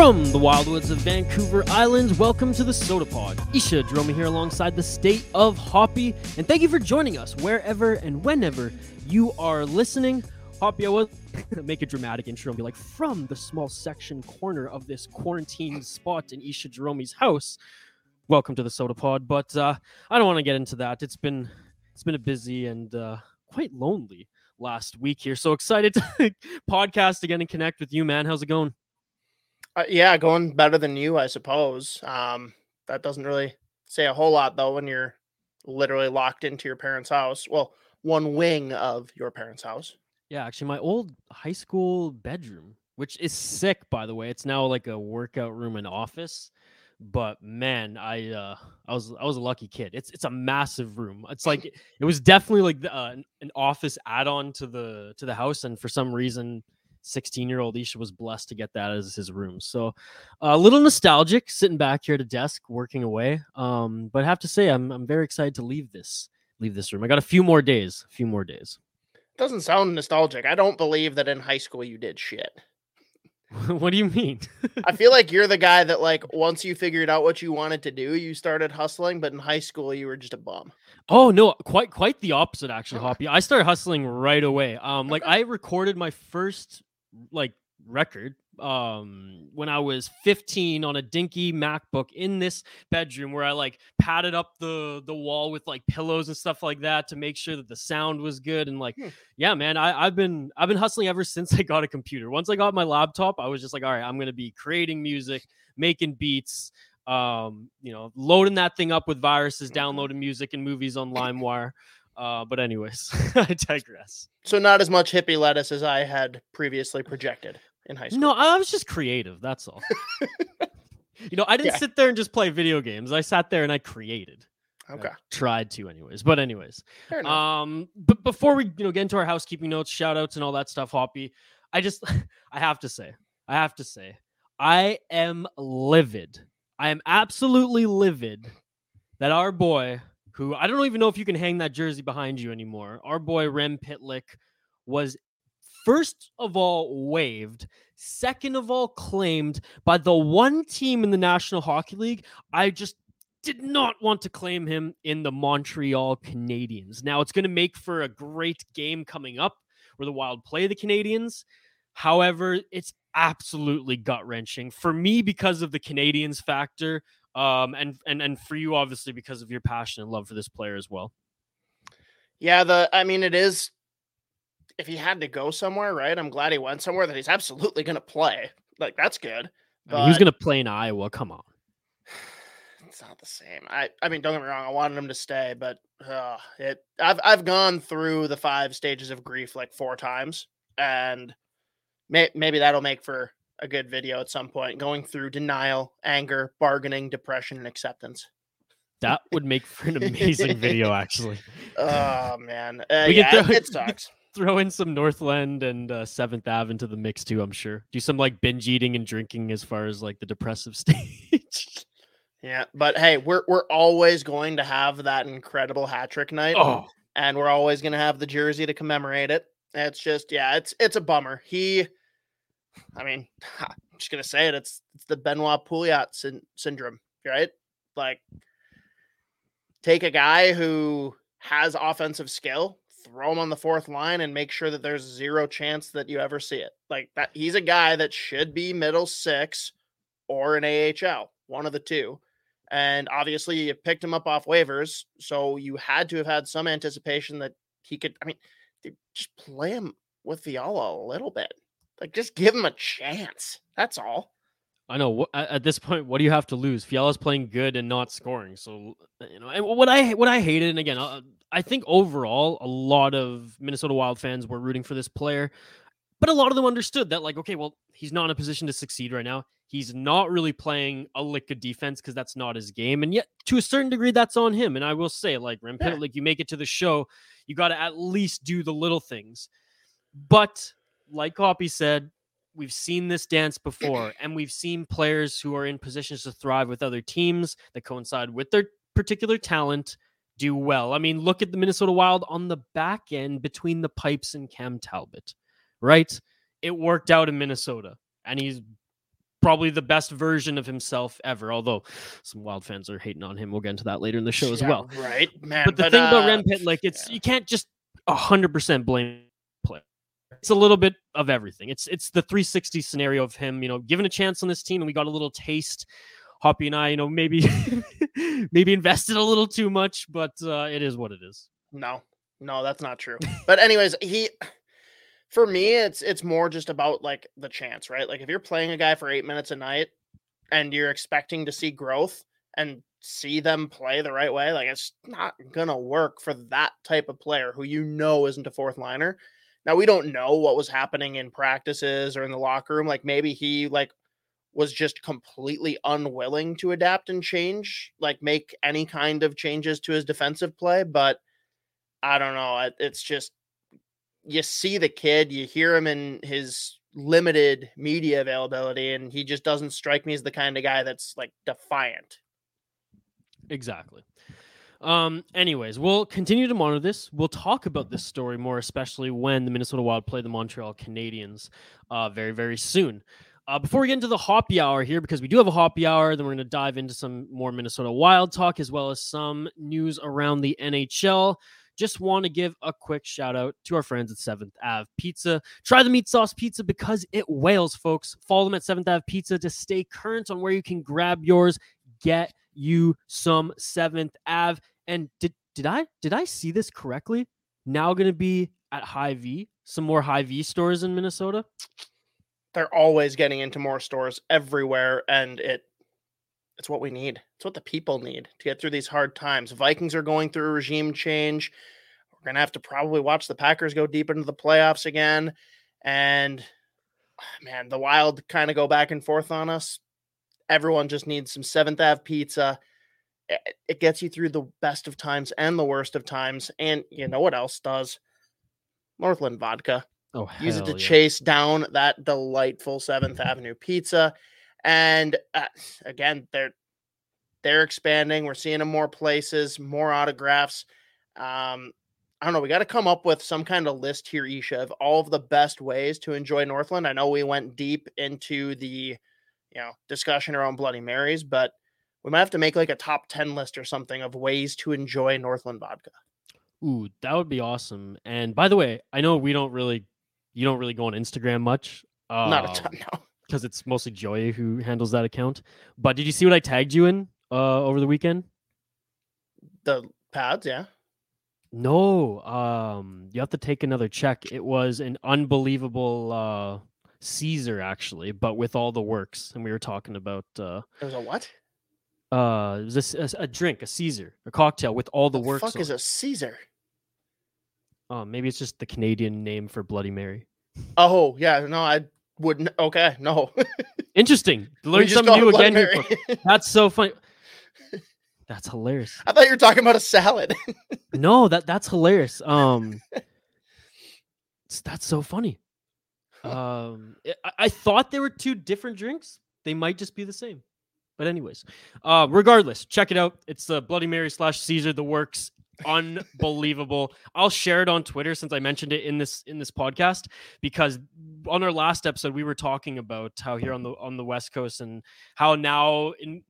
From the wildwoods of Vancouver Island, welcome to the Sota Pod. Isha Dromi here alongside the state of Hoppy, and thank you for joining us wherever and whenever you are listening. Hoppy, I was make a dramatic intro and be like, from the small section corner of this quarantine spot in Isha Jerome's house. Welcome to the Sota Pod, but uh, I don't want to get into that. It's been it's been a busy and uh, quite lonely last week here. So excited to podcast again and connect with you, man. How's it going? Uh, yeah, going better than you, I suppose. Um, that doesn't really say a whole lot though when you're literally locked into your parents' house. Well, one wing of your parents' house. Yeah, actually, my old high school bedroom, which is sick, by the way. It's now like a workout room and office. But man, I uh, I was I was a lucky kid. It's it's a massive room. It's like it was definitely like the, uh, an office add-on to the to the house, and for some reason, 16 year old Isha was blessed to get that as his room. So uh, a little nostalgic sitting back here at a desk working away. Um, but I have to say, I'm, I'm very excited to leave this, leave this room. I got a few more days, a few more days. Doesn't sound nostalgic. I don't believe that in high school you did shit. what do you mean? I feel like you're the guy that like once you figured out what you wanted to do, you started hustling, but in high school you were just a bum. Oh no, quite quite the opposite actually, Hoppy. I started hustling right away. Um like I recorded my first like record um when I was 15 on a dinky MacBook in this bedroom where I like padded up the the wall with like pillows and stuff like that to make sure that the sound was good and like Hmm. yeah man I, I've been I've been hustling ever since I got a computer once I got my laptop I was just like all right I'm gonna be creating music making beats um you know loading that thing up with viruses Mhm. downloading music and movies on LimeWire uh but anyways I digress So not as much hippie lettuce as I had previously projected in high school. No, I was just creative. That's all. you know, I didn't Yeah. sit there and just play video games. I sat there and I created. I Okay. tried to, anyways. But anyways, Fair um, but before we you know get into our housekeeping notes, shout outs, and all that stuff, Hoppy, I just I have to say, I have to say, I am livid. I am absolutely livid that our boy, who I don't even know if you can hang that jersey behind you anymore, our boy Rem Pitlick was first of all waived, second of all claimed by the one team in the National Hockey League. I just did not want to claim him in the Montreal Canadiens. Now it's going to make for a great game coming up where the Wild play the Canadians. However, it's absolutely gut wrenching for me because of the Canadians factor, um, and and and for you obviously because of your passion and love for this player as well. Yeah, the I mean it is if he had to go somewhere, right? I'm glad he went somewhere that he's absolutely gonna play. Like that's good. I mean, but going to play in Iowa. Come on. It's not the same. I I mean, don't get me wrong. I wanted him to stay, but uh, it. I've I've gone through the five stages of grief like four times, and may, maybe that'll make for a good video at some point. Going through denial, anger, bargaining, depression, and acceptance. That would make for an amazing video, actually. Oh man, uh, We yeah, throw- it, sucks. Throw in some Northland and uh, Seventh Ave into the mix too. I'm sure. Do some like binge eating and drinking as far as like the depressive stage. Yeah, but hey, we're we're always going to have that incredible hat trick night. oh, and we're always going to have the jersey to commemorate it. It's just, yeah, it's it's a bummer. He, I mean, I'm just gonna say it. It's it's the Benoit Pouliot syn- syndrome, right? Like, take a guy who has offensive skill, throw him on the fourth line, and make sure that there's zero chance that you ever see it. Like that, he's a guy that should be middle six or an AHL, one of the two. And obviously, you picked him up off waivers, so you had to have had some anticipation that he could. I mean, just play him with Fiala a little bit. Like, just give him a chance. That's all. I know. At this point, what do you have to lose? Fiala's playing good and not scoring. So you know, and what I what I hated, and again, uh, I think overall, a lot of Minnesota Wild fans were rooting for this player, but a lot of them understood that, like, okay, well, he's not in a position to succeed right now. He's not really playing a lick of defense because that's not his game, and yet to a certain degree, that's on him. And I will say, like, Rem Yeah. like you make it to the show, you got to at least do the little things. But like Hoppy said, we've seen this dance before, and we've seen players who are in positions to thrive with other teams that coincide with their particular talent do well. I mean, look at the Minnesota Wild on the back end between the pipes and Cam Talbot, right? It worked out in Minnesota, and he's probably the best version of himself ever. Although some Wild fans are hating on him. We'll get into that later in the show as Yeah, well. Right, man. But the thing about uh, Rempit, like it's yeah. you can't just hundred percent blame. It's a little bit of everything. It's it's the 360 scenario of him, you know, given a chance on this team, and we got a little taste. Hoppy and I, you know, maybe maybe invested a little too much, but uh, it is what it is. No, no, that's not true. But anyways, he for me, it's it's more just about like the chance, right? Like if you're playing a guy for eight minutes a night and you're expecting to see growth and see them play the right way, like it's not gonna work for that type of player who you know isn't a fourth liner. Now we don't know what was happening in practices or in the locker room. Like maybe he like was just completely unwilling to adapt and change, like make any kind of changes to his defensive play, but I don't know. it- It's just you see the kid, you hear him in his limited media availability, and he just doesn't strike me as the kind of guy that's like defiant. Exactly. Um, anyways, we'll continue to monitor this. We'll talk about this story more, especially when the Minnesota Wild play the Montreal Canadiens uh, very, very soon. Uh, before we get into the hoppy hour here, because we do have a hoppy hour, then we're going to dive into some more Minnesota Wild talk as well as some news around the NHL. Just want to give a quick shout out to our friends at 7th Ave Pizza. Try the meat sauce pizza because it wails, folks. Follow them at 7th Ave Pizza to stay current on where you can grab yours. Get you some 7th Ave. And did did I did I see this correctly? Now going to be at Hy-Vee, some more Hy-Vee stores in Minnesota. They're always getting into more stores everywhere, and it it's what we need. It's what the people need to get through these hard times. Vikings are going through a regime change. We're gonna have to probably watch the Packers go deep into the playoffs again, and man, the Wild kind of go back and forth on us. Everyone just needs some Seventh Ave pizza. It, it gets you through the best of times and the worst of times, and you know what else does? Northland vodka Oh, use it to yeah. chase down that delightful Seventh Avenue pizza. And uh, again, they're they're expanding. We're seeing them more places, more autographs. Um, I don't know. We got to come up with some kind of list here, Isha, of all of the best ways to enjoy Northland. I know we went deep into the you know discussion around Bloody Marys, but we might have to make like a top ten list or something of ways to enjoy Northland vodka. Ooh, that would be awesome. And by the way, I know we don't really, you don't really go on Instagram much. Not a ton, no. because it's mostly Joy who handles that account. But did you see what I tagged you in uh, over the weekend? The pads, yeah. No, um, you have to take another check. It was an unbelievable uh, Caesar, actually, but with all the works. And we were talking about uh, It was a what? Uh, it was a, a- a drink, a Caesar, a cocktail with all the, The works. fuck on is a Caesar? Oh, maybe it's just the Canadian name for Bloody Mary. Oh yeah, no, I wouldn't. Okay, no. Interesting. Learn something new Bloody again. That's so funny. That's hilarious. I thought you were talking about a salad. No, that that's hilarious. Um, that's so funny. Um, I- I, I thought there were two different drinks. They might just be the same. But anyways, uh, regardless, check it out. It's the Bloody Mary slash Caesar. The works unbelievable. I'll share it on Twitter since I mentioned it in this in this podcast because on our last episode we were talking about how here on the on the West Coast and how now in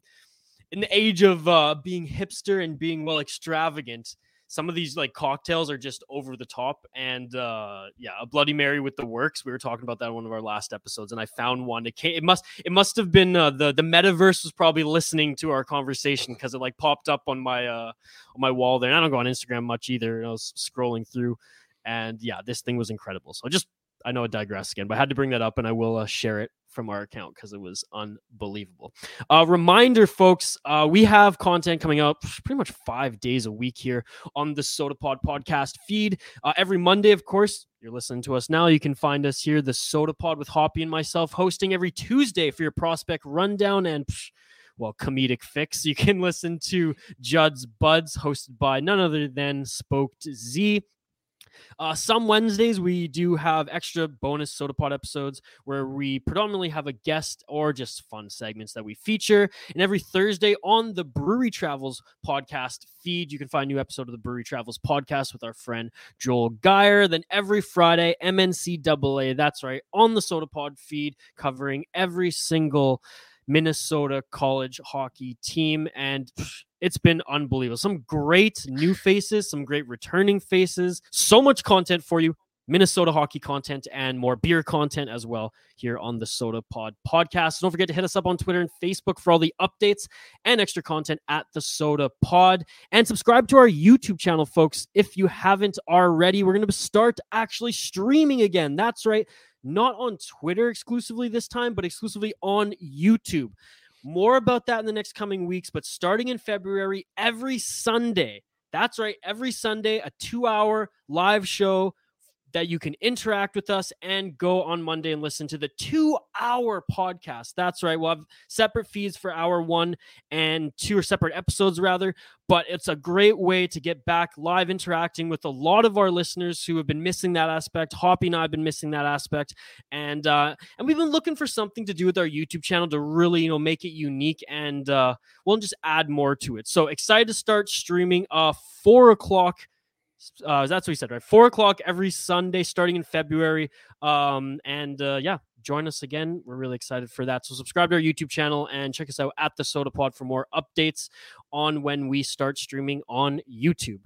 in the age of uh, being hipster and being well extravagant, some of these like cocktails are just over the top. And uh, yeah, a Bloody Mary with the works. We were talking about that in one of our last episodes, and I found one. It came, it must it must have been uh, the the metaverse was probably listening to our conversation because it like popped up on my uh on my wall there. And I don't go on Instagram much either. I was scrolling through, and yeah, this thing was incredible. So just I know I digress again, but I had to bring that up, and I will uh, share it from our account because it was unbelievable. Uh, reminder, folks, uh, we have content coming up pretty much five days a week here on the Sota Pod podcast feed. Uh, every Monday, of course, you're listening to us now. You can find us here, the Sota Pod with Hoppy and myself, hosting every Tuesday for your prospect rundown and. psh, well, comedic fix. You can listen to Judd'z Budds, hosted by none other than Spoked Z. Uh, some Wednesdays we do have extra bonus sota pod episodes where we predominantly have a guest or just fun segments that we feature. And every Thursday on the Brewery Travels podcast feed, you can find a new episode of the Brewery Travels podcast with our friend Joel Geyer. Then every Friday, MNCAA, that's right, on the Sota Pod feed, covering every single Minnesota college hockey team. And it's been unbelievable. Some great new faces, some great returning faces, so much content for you. Minnesota hockey content and more beer content as well here on the Sota Pod podcast. Don't forget to hit us up on Twitter and Facebook for all the updates and extra content at the Sota Pod. And subscribe to our YouTube channel, folks, if you haven't already. We're going to start actually streaming again. That's right not on Twitter exclusively this time, but exclusively on YouTube. More about that in the next coming weeks, but starting in February, every Sunday, that's right, every Sunday, a two hour live show that you can interact with us and go on Monday and listen to the two hour podcast. That's right. We'll have separate feeds for hour one and two or separate episodes, rather. But it's a great way to get back live interacting with a lot of our listeners who have been missing that aspect. Hoppy and I have been missing that aspect. And uh, and we've been looking for something to do with our YouTube channel to really, you know, make it unique and uh, we'll just add more to it. So excited to start streaming uh four o'clock uh, that's what he said, right? Four o'clock every Sunday starting in February. Um, and uh, yeah, join us again. We're really excited for that. So subscribe to our YouTube channel and check us out at the Sota Pod for more updates on when we start streaming on YouTube.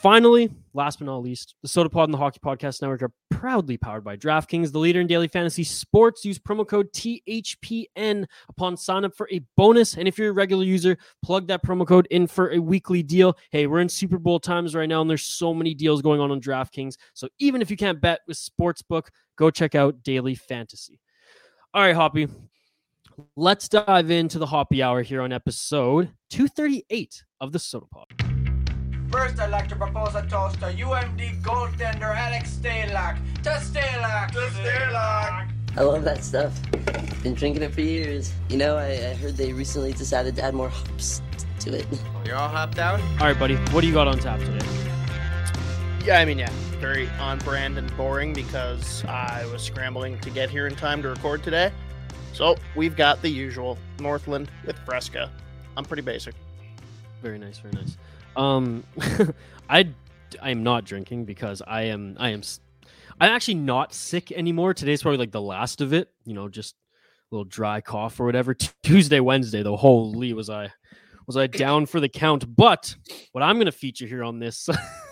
Finally, last but not least, the Sota Pod and the Hockey Podcast Network are proudly powered by DraftKings, the leader in daily fantasy sports. Use promo code THPN upon sign up for a bonus. And if you're a regular user, plug that promo code in for a weekly deal. Hey, we're in Super Bowl times right now, and there's so many deals going on on DraftKings. So even if you can't bet with Sportsbook, go check out Daily Fantasy. All right, Hoppy, let's dive into the Hoppy Hour here on episode 238 of the Sota Pod. First, I'd like to propose a toast to UMD goaltender Alex Stalock. To Stalock! To Stalock! I love that stuff. Been drinking it for years. You know, I, I heard they recently decided to add more hops to it. Oh, you're all hopped out? All right, buddy. What do you got on tap today? Yeah, I mean, yeah, very on brand and boring because I was scrambling to get here in time to record today. So we've got the usual Northland with Fresca. I'm pretty basic. Very nice, very nice. Um, I I am not drinking because I am I am I'm actually not sick anymore. Today's probably like the last of it. You know, just a little dry cough or whatever. Tuesday, Wednesday, though, holy was I was I down for the count. But what I'm going to feature here on this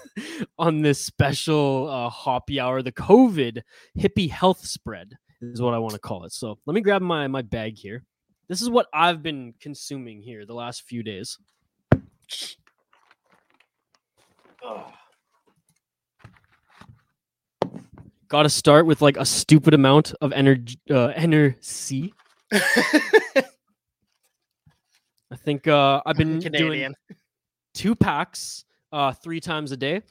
on this special uh, hoppy hour, the COVID hippie health spread is what I want to call it. So let me grab my my bag here. This is what I've been consuming here the last few days. Got to start with like a stupid amount of energy. Uh, energy. I think uh, I've been doing two packs uh, three times a day.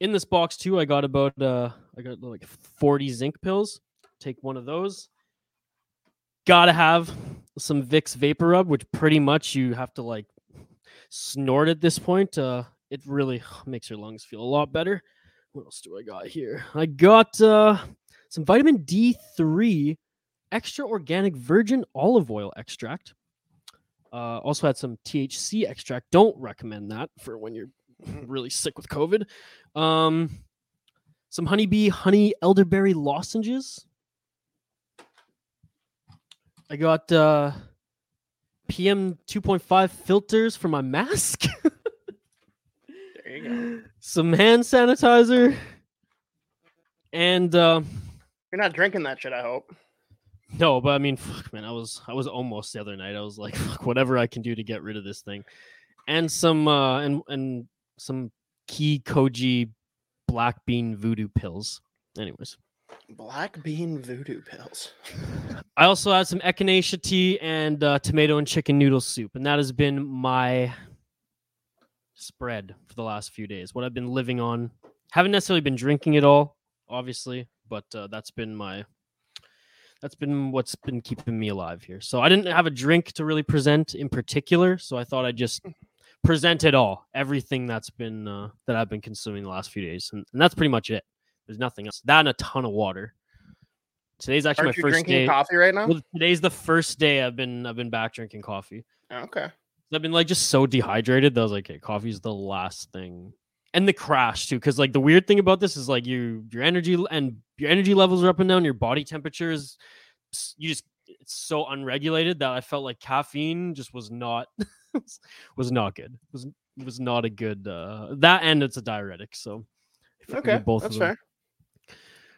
In this box too, I got about uh, I got like forty zinc pills. Take one of those. Gotta have some Vicks VapoRub, which pretty much you have to like snort at this point. Uh, it really makes your lungs feel a lot better. What else do I got here? I got uh, some vitamin D3 extra organic virgin olive oil extract. Uh, also had some THC extract. Don't recommend that for when you're really sick with COVID. Um, some honeybee honey elderberry lozenges. I got uh, PM 2.5 filters for my mask. There you go. some hand sanitizer, and uh, You're not drinking that shit, I hope. no, but I mean, fuck, man, I was I was almost the other night. I was like, fuck, whatever I can do to get rid of this thing, and some uh, and and some key koji black bean voodoo pills. Anyways, Black bean voodoo pills. I also had some echinacea tea and uh, tomato and chicken noodle soup, and that has been my spread for the last few days. What I've been living on. Haven't necessarily been drinking it all, obviously, but uh, that's been my that's been what's been keeping me alive here. So I didn't have a drink to really present in particular, so I thought I'd just present it all, everything that's been uh, that I've been consuming the last few days, and, and that's pretty much it. There's nothing else. That and a ton of water. Today's actually Aren't my you first drinking day. coffee right now? Well, today's the first day I've been I've been back drinking coffee. Okay. I've been like just so dehydrated that I was like, okay, coffee's the last thing. And the crash too, because like the weird thing about this is like you your energy and your energy levels are up and down, your body temperature is you just it's so unregulated that I felt like caffeine just was not was not good. Was was not a good uh that and it's a diuretic. So I feel like Okay. both That's of them fair.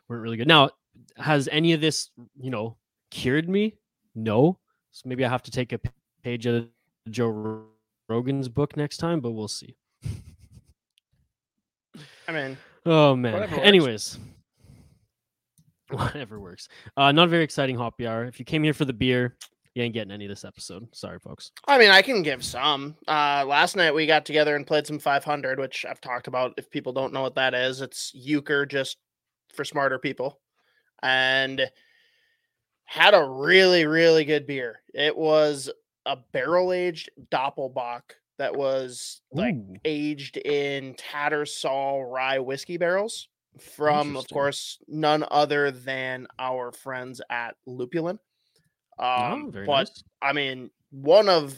weren't really good. Now, has any of this, you know, cured me? No. So maybe I have to take a page of Joe Rogan's book next time, but we'll see. I mean, Oh man. Whatever. Anyways, whatever works. Uh, not a very exciting hoppy hour. If you came here for the beer, you ain't getting any of this episode. Sorry, folks. I mean, I can give some. Uh, last night we got together and played some 500, which I've talked about. If people don't know what that is, it's euchre just for smarter people, and had a really, really good beer. It was a barrel aged Doppelbock that was like Ooh, aged in Tattersall rye whiskey barrels from, of course, none other than our friends at Lupulin. Um, oh, but nice. I mean, one of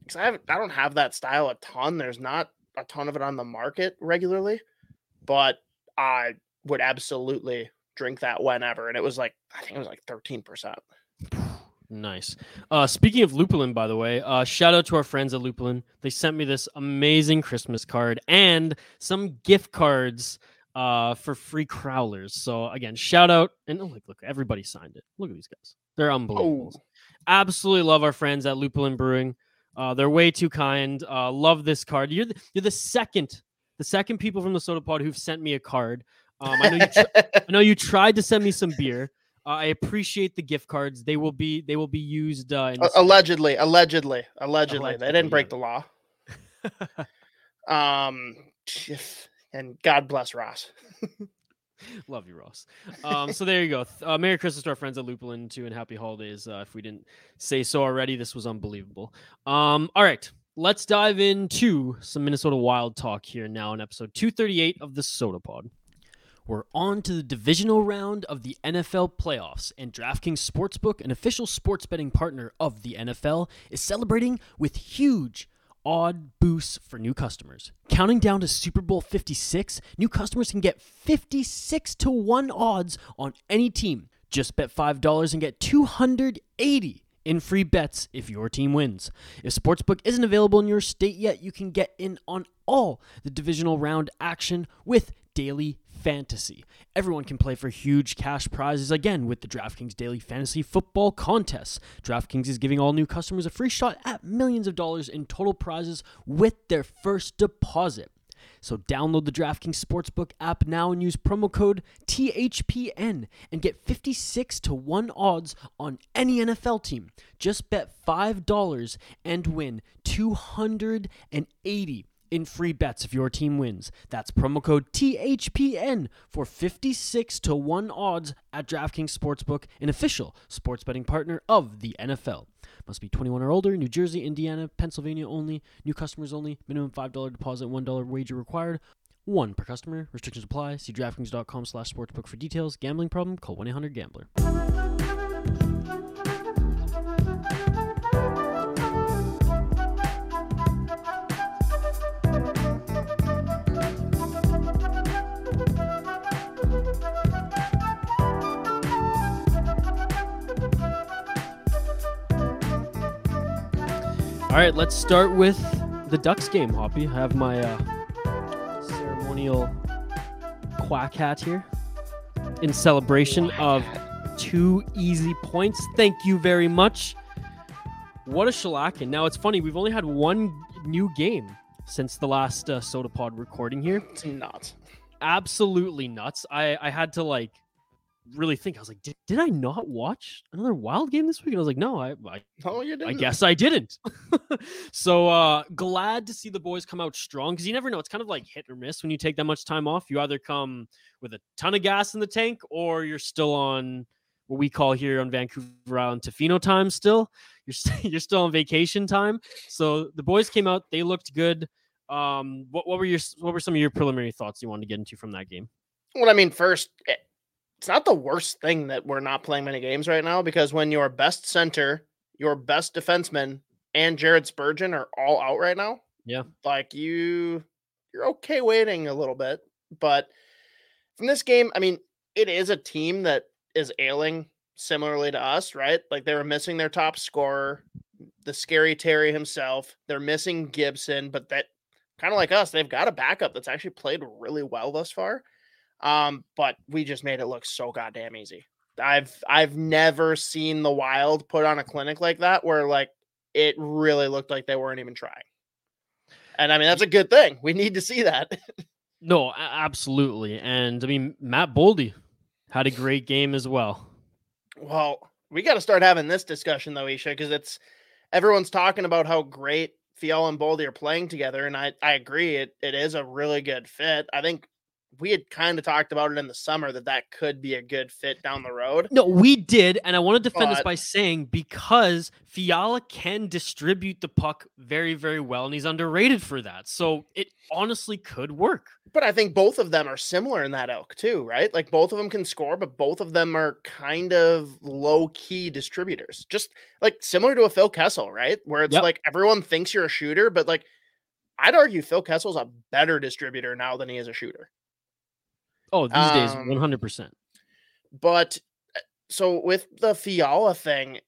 because I haven't, I don't have that style a ton. There's not a ton of it on the market regularly, but I would absolutely drink that whenever. And it was like I think it was like thirteen percent. Nice. Uh, speaking of Lupulin, by the way, uh, shout out to our friends at Lupulin. They sent me this amazing Christmas card and some gift cards uh, for free crowlers. So again, shout out and oh, look, look, everybody signed it. Look at these guys; they're unbelievable. Oh, Absolutely love our friends at Lupulin Brewing. Uh, they're way too kind. Uh, love this card. You're the, you're the second, the second people from the Sota Pod who've sent me a card. Um, I know you. tr- I know you tried to send me some beer. Uh, I appreciate the gift cards. They will be they will be used uh, in A- this- allegedly, allegedly, allegedly, they didn't break the law. Um, and God bless Ross. Love you, Ross. Um, so there you go. Uh, Merry Christmas to our friends at Lupulin too, and Happy Holidays. Uh, if we didn't say so already, this was unbelievable. Um, all right, let's dive into some Minnesota Wild talk here now in episode 238 of the Sota Pod. We're on to the divisional round of the NFL playoffs, and DraftKings Sportsbook, an official sports betting partner of the NFL, is celebrating with huge odd boosts for new customers. Counting down to Super Bowl 56, new customers can get 56 to 1 odds on any team. Just bet $5 and get 280 in free bets if your team wins. If Sportsbook isn't available in your state yet, you can get in on all the divisional round action with Daily Fantasy. Everyone can play for huge cash prizes again with the DraftKings Daily Fantasy Football Contest. DraftKings is giving all new customers a free shot at millions of dollars in total prizes with their first deposit. So download the DraftKings Sportsbook app now and use promo code THPN and get 56 to 1 odds on any NFL team. Just bet $5 and win 280 in free bets if your team wins. That's promo code THPN for 56 to 1 odds at DraftKings Sportsbook, an official sports betting partner of the NFL. Must be 21 or older, New Jersey, Indiana, Pennsylvania only, new customers only, minimum $5 deposit, $1 wager required. One per customer. Restrictions apply. See DraftKings.com slash sportsbook for details. Gambling problem? Call 1-800-GAMBLER. All right, let's start with the Ducks game, Hoppy. I have my uh, ceremonial quack hat here in celebration of two easy points. Thank you very much. What a shellacking. Now, it's funny, we've only had one new game since the last uh, Sota Pod recording here. It's nuts. Absolutely nuts. I, I had to like really think. I was like, did, did I not watch another wild game this week? And I was like, no, I, I Oh, you didn't. I guess I didn't. so uh glad to see the boys come out strong because you never know. It's kind of like hit or miss when you take that much time off. You either come with a ton of gas in the tank or you're still on what we call here on Vancouver Island Tofino time. Still, you're st- you're still on vacation time. So the boys came out. They looked good. Um, what, what were your what were some of your preliminary thoughts you wanted to get into from that game? Well, I mean, first, eh, it's not the worst thing that we're not playing many games right now because when your best center, your best defenseman, and Jared Spurgeon are all out right now. Yeah. Like you you're okay waiting a little bit, but from this game, I mean, it is a team that is ailing similarly to us, right? Like they were missing their top scorer, the scary Terry himself. They're missing Gibson, but that kind of like us, they've got a backup that's actually played really well thus far. Um, but we just made it look so goddamn easy. I've I've never seen the Wild put on a clinic like that where like it really looked like they weren't even trying. And I mean that's a good thing. We need to see that. No, absolutely. And I mean, Matt Boldy had a great game as well. well, we got to start having this discussion though, Isha, because it's everyone's talking about how great Fiala and Boldy are playing together, and I I agree it it is a really good fit. I think we had kind of talked about it in the summer that that could be a good fit down the road. No, we did, and I want to defend this by saying because Fiala can distribute the puck very, very well, and he's underrated for that. So it honestly could work. But I think both of them are similar in that elk too, right? Like both of them can score, but both of them are kind of low key distributors. Just like similar to a Phil Kessel, right? Where it's Yep. like everyone thinks you're a shooter, but like I'd argue Phil Kessel's a better distributor now than he is a shooter. Oh, these days, Um, one hundred percent. But uh, so with the Fiala thing,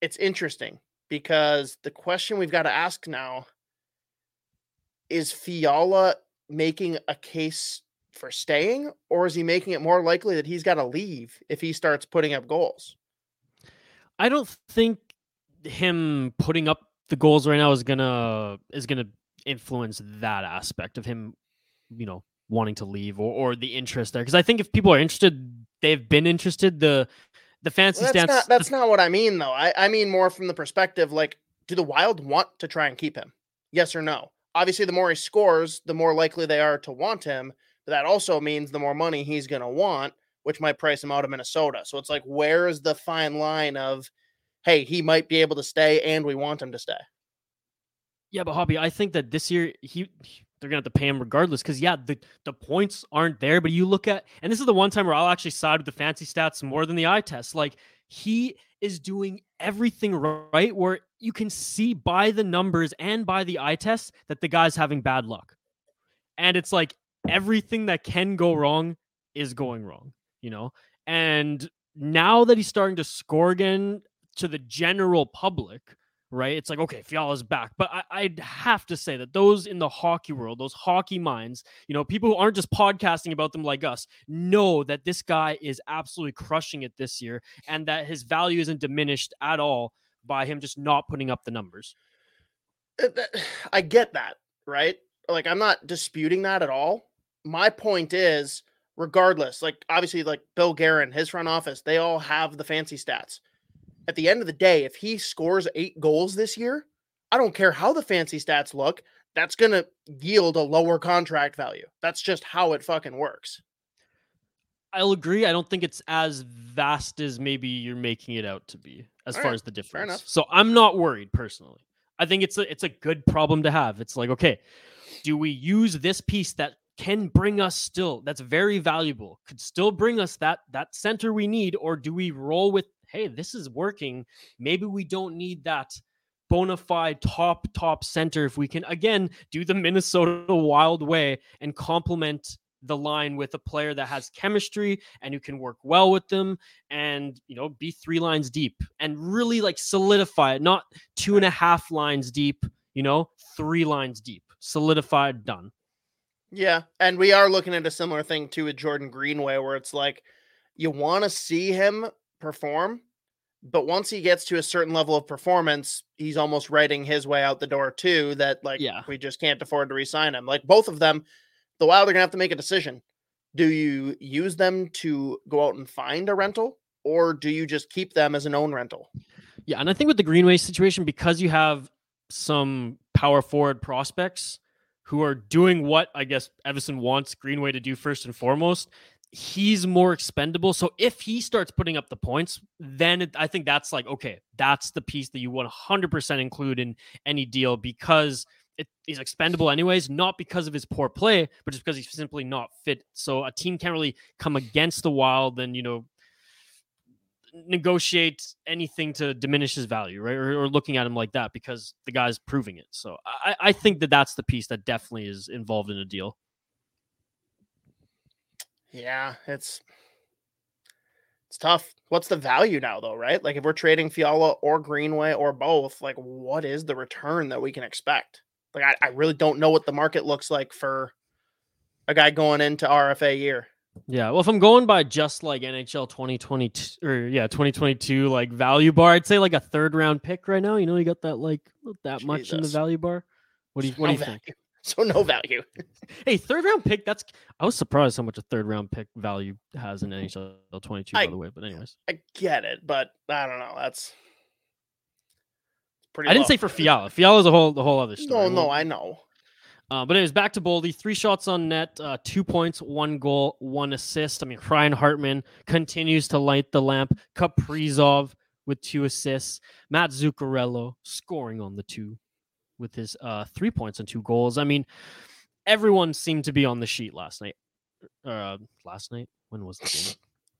it's interesting because the question we've got to ask now is Fiala making a case for staying, or is he making it more likely that he's got to leave if he starts putting up goals? I don't think him putting up the goals right now is gonna is gonna influence that aspect of him, you know, wanting to leave or, or the interest there. Because I think if people are interested, they've been interested. The the fancy Well, that's stance. not that's not what I mean though. I, I mean more from the perspective like, do the Wild want to try and keep him? Yes or no? Obviously, the more he scores, the more likely they are to want him. But that also means the more money he's going to want, which might price him out of Minnesota. So it's like, where is the fine line of, hey, he might be able to stay and we want him to stay? Yeah, but Hoppy, I think that this year he, he- they're gonna have to pay him regardless. Because yeah, the the points aren't there. But you look at, and this is the one time where I'll actually side with the fancy stats more than the eye test. Like he is doing everything right, where you can see by the numbers and by the eye test that the guy's having bad luck. And it's like everything that can go wrong is going wrong, you know. And now that he's starting to score again to the general public, right? It's like, okay, Fiala's back. But I, I'd have to say that those in the hockey world, those hockey minds, you know, people who aren't just podcasting about them like us, know that this guy is absolutely crushing it this year and that his value isn't diminished at all by him just not putting up the numbers. Uh, I get that, right? Like, I'm not disputing that at all. My point is, regardless, like, obviously, like Bill Guerin, his front office, they all have the fancy stats. At the end of the day, if he scores eight goals this year, I don't care how the fancy stats look, that's going to yield a lower contract value. That's just how it fucking works. I'll agree. I don't think it's as vast as maybe you're making it out to be as far Alright, as the difference. So I'm not worried personally. I think it's a it's a good problem to have. It's like, okay, do we use this piece that can bring us still that's very valuable, could still bring us that that center we need, or do we roll with, hey, this is working. Maybe we don't need that bona fide top top center if we can again do the Minnesota Wild way and complement the line with a player that has chemistry and who can work well with them and you know be three lines deep and really like solidify it not two and a half lines deep you know three lines deep solidified done Yeah, and we are looking at a similar thing too with Jordan Greenway, where it's like you want to see him perform, but once he gets to a certain level of performance, he's almost writing his way out the door too. That like Yeah. we just can't afford to resign him. Like both of them, the Wild are gonna have to make a decision. Do you use them to go out and find a rental, or do you just keep them as an own rental? yeah and i think with the greenway situation because you have some power forward prospects who are doing what i guess evason wants greenway to do first and foremost he's more expendable. So if he starts putting up the points, then it, I think that's like okay, that's the piece that you 100% include in any deal because it, he's expendable anyways, not because of his poor play, but just because he's simply not fit. So a team can't really come against the Wild and you know negotiate anything to diminish his value, right? Or, or, looking at him like that because the guy's proving it. So I, I think that that's the piece that definitely is involved in a deal. Yeah, it's it's tough. What's the value now, though, right? Like if we're trading Fiala or Greenway or both, like what is the return that we can expect? Like I, I really don't know what the market looks like for a guy going into RFA year. Yeah, well, if I'm going by just like NHL 2022 or yeah 2022 like value bar, I'd say like a third round pick right now. You know, you got that like that Jesus. much in the value bar. What do you what no do you value. think? So no value. hey, third round pick. That's I was surprised how much a third round pick value has in NHL 22. I, by the way, but anyways, I get it, but I don't know. That's pretty. I didn't say for Fiala. Fiala is a whole the whole other story. No, no, I know. Uh, but it was back to Boldy. Three shots on net, uh, two points, one goal, one assist. I mean, Ryan Hartman continues to light the lamp. Kaprizov with two assists. Matt Zuccarello scoring on the two with his uh, three points and two goals. I mean, everyone seemed to be on the sheet last night. Uh, last night? When was the game?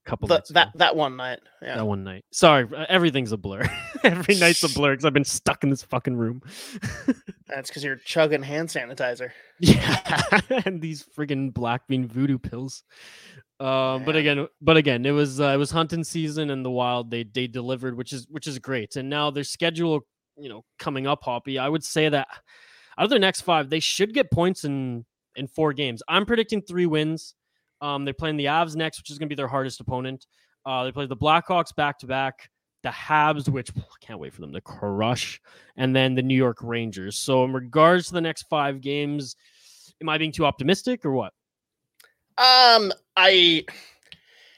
A couple the, that that one night. Yeah. That one night. Sorry, uh, everything's a blur. Every night's a blur because I've been stuck in this fucking room. That's because you're chugging hand sanitizer. Yeah, and these friggin' black bean voodoo pills. Um, but again, but again, it was uh, it was hunting season and the wild they they delivered, which is which is great. And now their schedule, you know, coming up, Hoppy. I would say that out of their next five, they should get points in in four games. I'm predicting three wins. Um, they're playing the Avs next, which is going to be their hardest opponent. Uh, they play the Blackhawks back to back, the Habs, which I can't wait for them to crush, and then the New York Rangers. So, in regards to the next five games, am I being too optimistic or what? Um, I.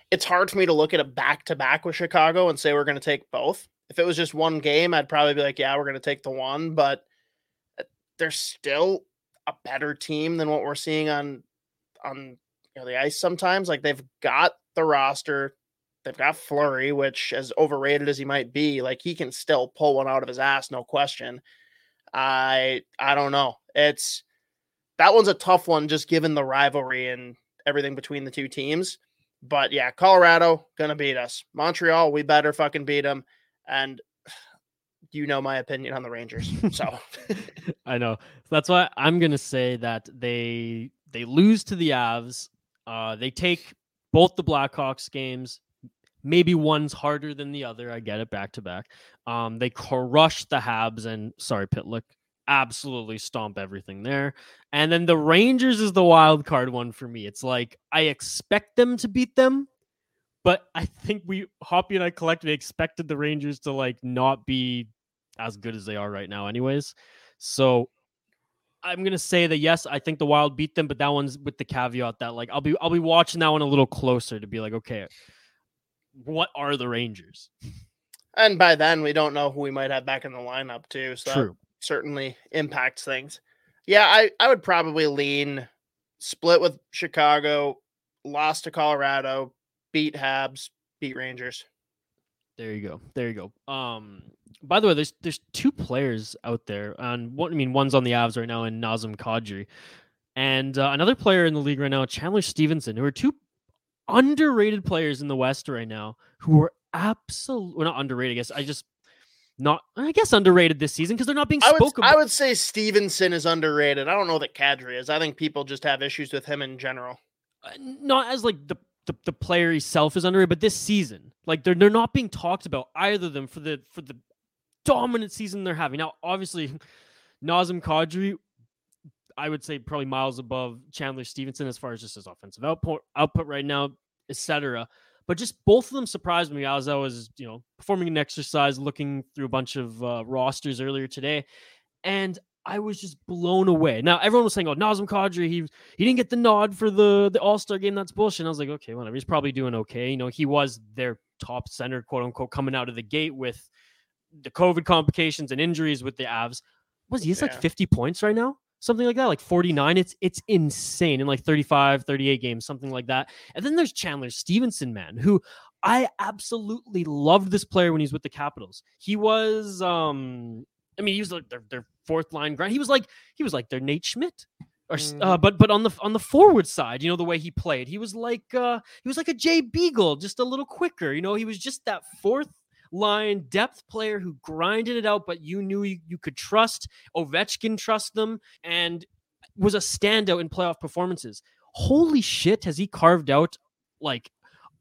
It's hard for me to look at a back to back with Chicago and say we're going to take both. If it was just one game, I'd probably be like, yeah, we're going to take the one, but uh, they're still a better team than what we're seeing on on you know the ice sometimes. Like they've got the roster, they've got Fleury, which as overrated as he might be, like he can still pull one out of his ass, no question. I I don't know. It's that one's a tough one, just given the rivalry and everything between the two teams. But yeah, Colorado gonna beat us. Montreal, we better fucking beat them. And you know my opinion on the Rangers. So I know. That's why I'm gonna say that they they lose to the Avs uh, they take both the Blackhawks games. Maybe one's harder than the other. I get it back to back. Um, they crush the Habs and sorry, Pitlick, absolutely stomp everything there. And then the Rangers is the wild card one for me. It's like I expect them to beat them, but I think we Hoppy and I collectively expected the Rangers to like not be as good as they are right now, anyways. So I'm gonna say that yes, I think the Wild beat them, but that one's with the caveat that like I'll be I'll be watching that one a little closer to be like, okay, what are the Rangers? And by then we don't know who we might have back in the lineup too, so True. certainly impacts things. Yeah, I I would probably lean split with Chicago, lost to Colorado, beat Habs, beat Rangers. There you go. There you go. Um by the way, there's there's two players out there, and one I mean one's on the Avs right now, and Nazem Kadri, and uh, another player in the league right now, Chandler Stephenson, who are two underrated players in the West right now, who are absolutely well, not underrated. I guess I just not I guess underrated this season because they're not being spoken. I would, about. I would say Stephenson is underrated. I don't know that Kadri is. I think people just have issues with him in general. Uh, not as like the the, the player himself is underrated, but this season, like they're they're not being talked about either of them for the for the dominant season they're having. Now, obviously, Nazem Kadri, I would say probably miles above Chandler Stephenson as far as just his offensive output output right now, etc. But just both of them surprised me as I was, you know, performing an exercise, looking through a bunch of uh, rosters earlier today, and I was just blown away. Now everyone was saying, "Oh, Nazem Kadri, he he didn't get the nod for the the All Star game. That's bullshit." And I was like, "Okay, whatever. He's probably doing okay. You know, he was their top center, quote unquote, coming out of the gate with the COVID complications and injuries with the Avs. Was he? He's yeah. like 50 points right now. something like that, like 49. It's it's insane in like 35, 38 games, something like that. And then there's Chandler Stephenson, man, who I absolutely loved this player when he's with the Capitals. He was um I mean, he was like their, their fourth line grind. He was like he was like their Nate Schmidt. Or, uh, Mhm. but but on the on the forward side, you know the way he played, he was like uh, he was like a Jay Beagle, just a little quicker. You know, he was just that fourth line depth player who grinded it out, but you knew you, you could trust. Ovechkin trust them, and was a standout in playoff performances. Holy shit, has he carved out like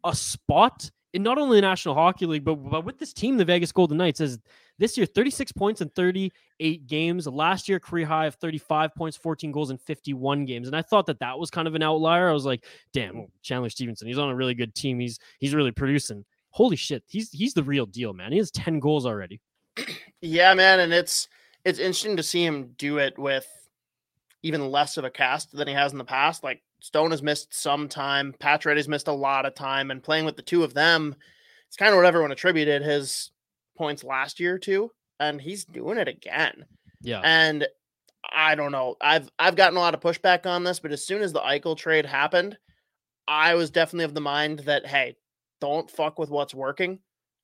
a spot in not only the National Hockey League, but, but with this team, the Vegas Golden Knights, as this year 36 points in 38 games. Last year, career high of 35 points, 14 goals in 51 games. And I thought that that was kind of an outlier. I was like, damn, oh, Chandler Stephenson, he's on a really good team. He's he's really producing. Holy shit, he's he's the real deal, man. He has 10 goals already. Yeah, man, and it's it's interesting to see him do it with even less of a cast than he has in the past. Like Stone has missed some time, Pacioretty's missed a lot of time, and playing with the two of them, it's kind of what everyone attributed his points last year to, and he's doing it again. Yeah. And I don't know. I've I've gotten a lot of pushback on this, but as soon as the Eichel trade happened, I was definitely of the mind that hey, don't fuck with what's working.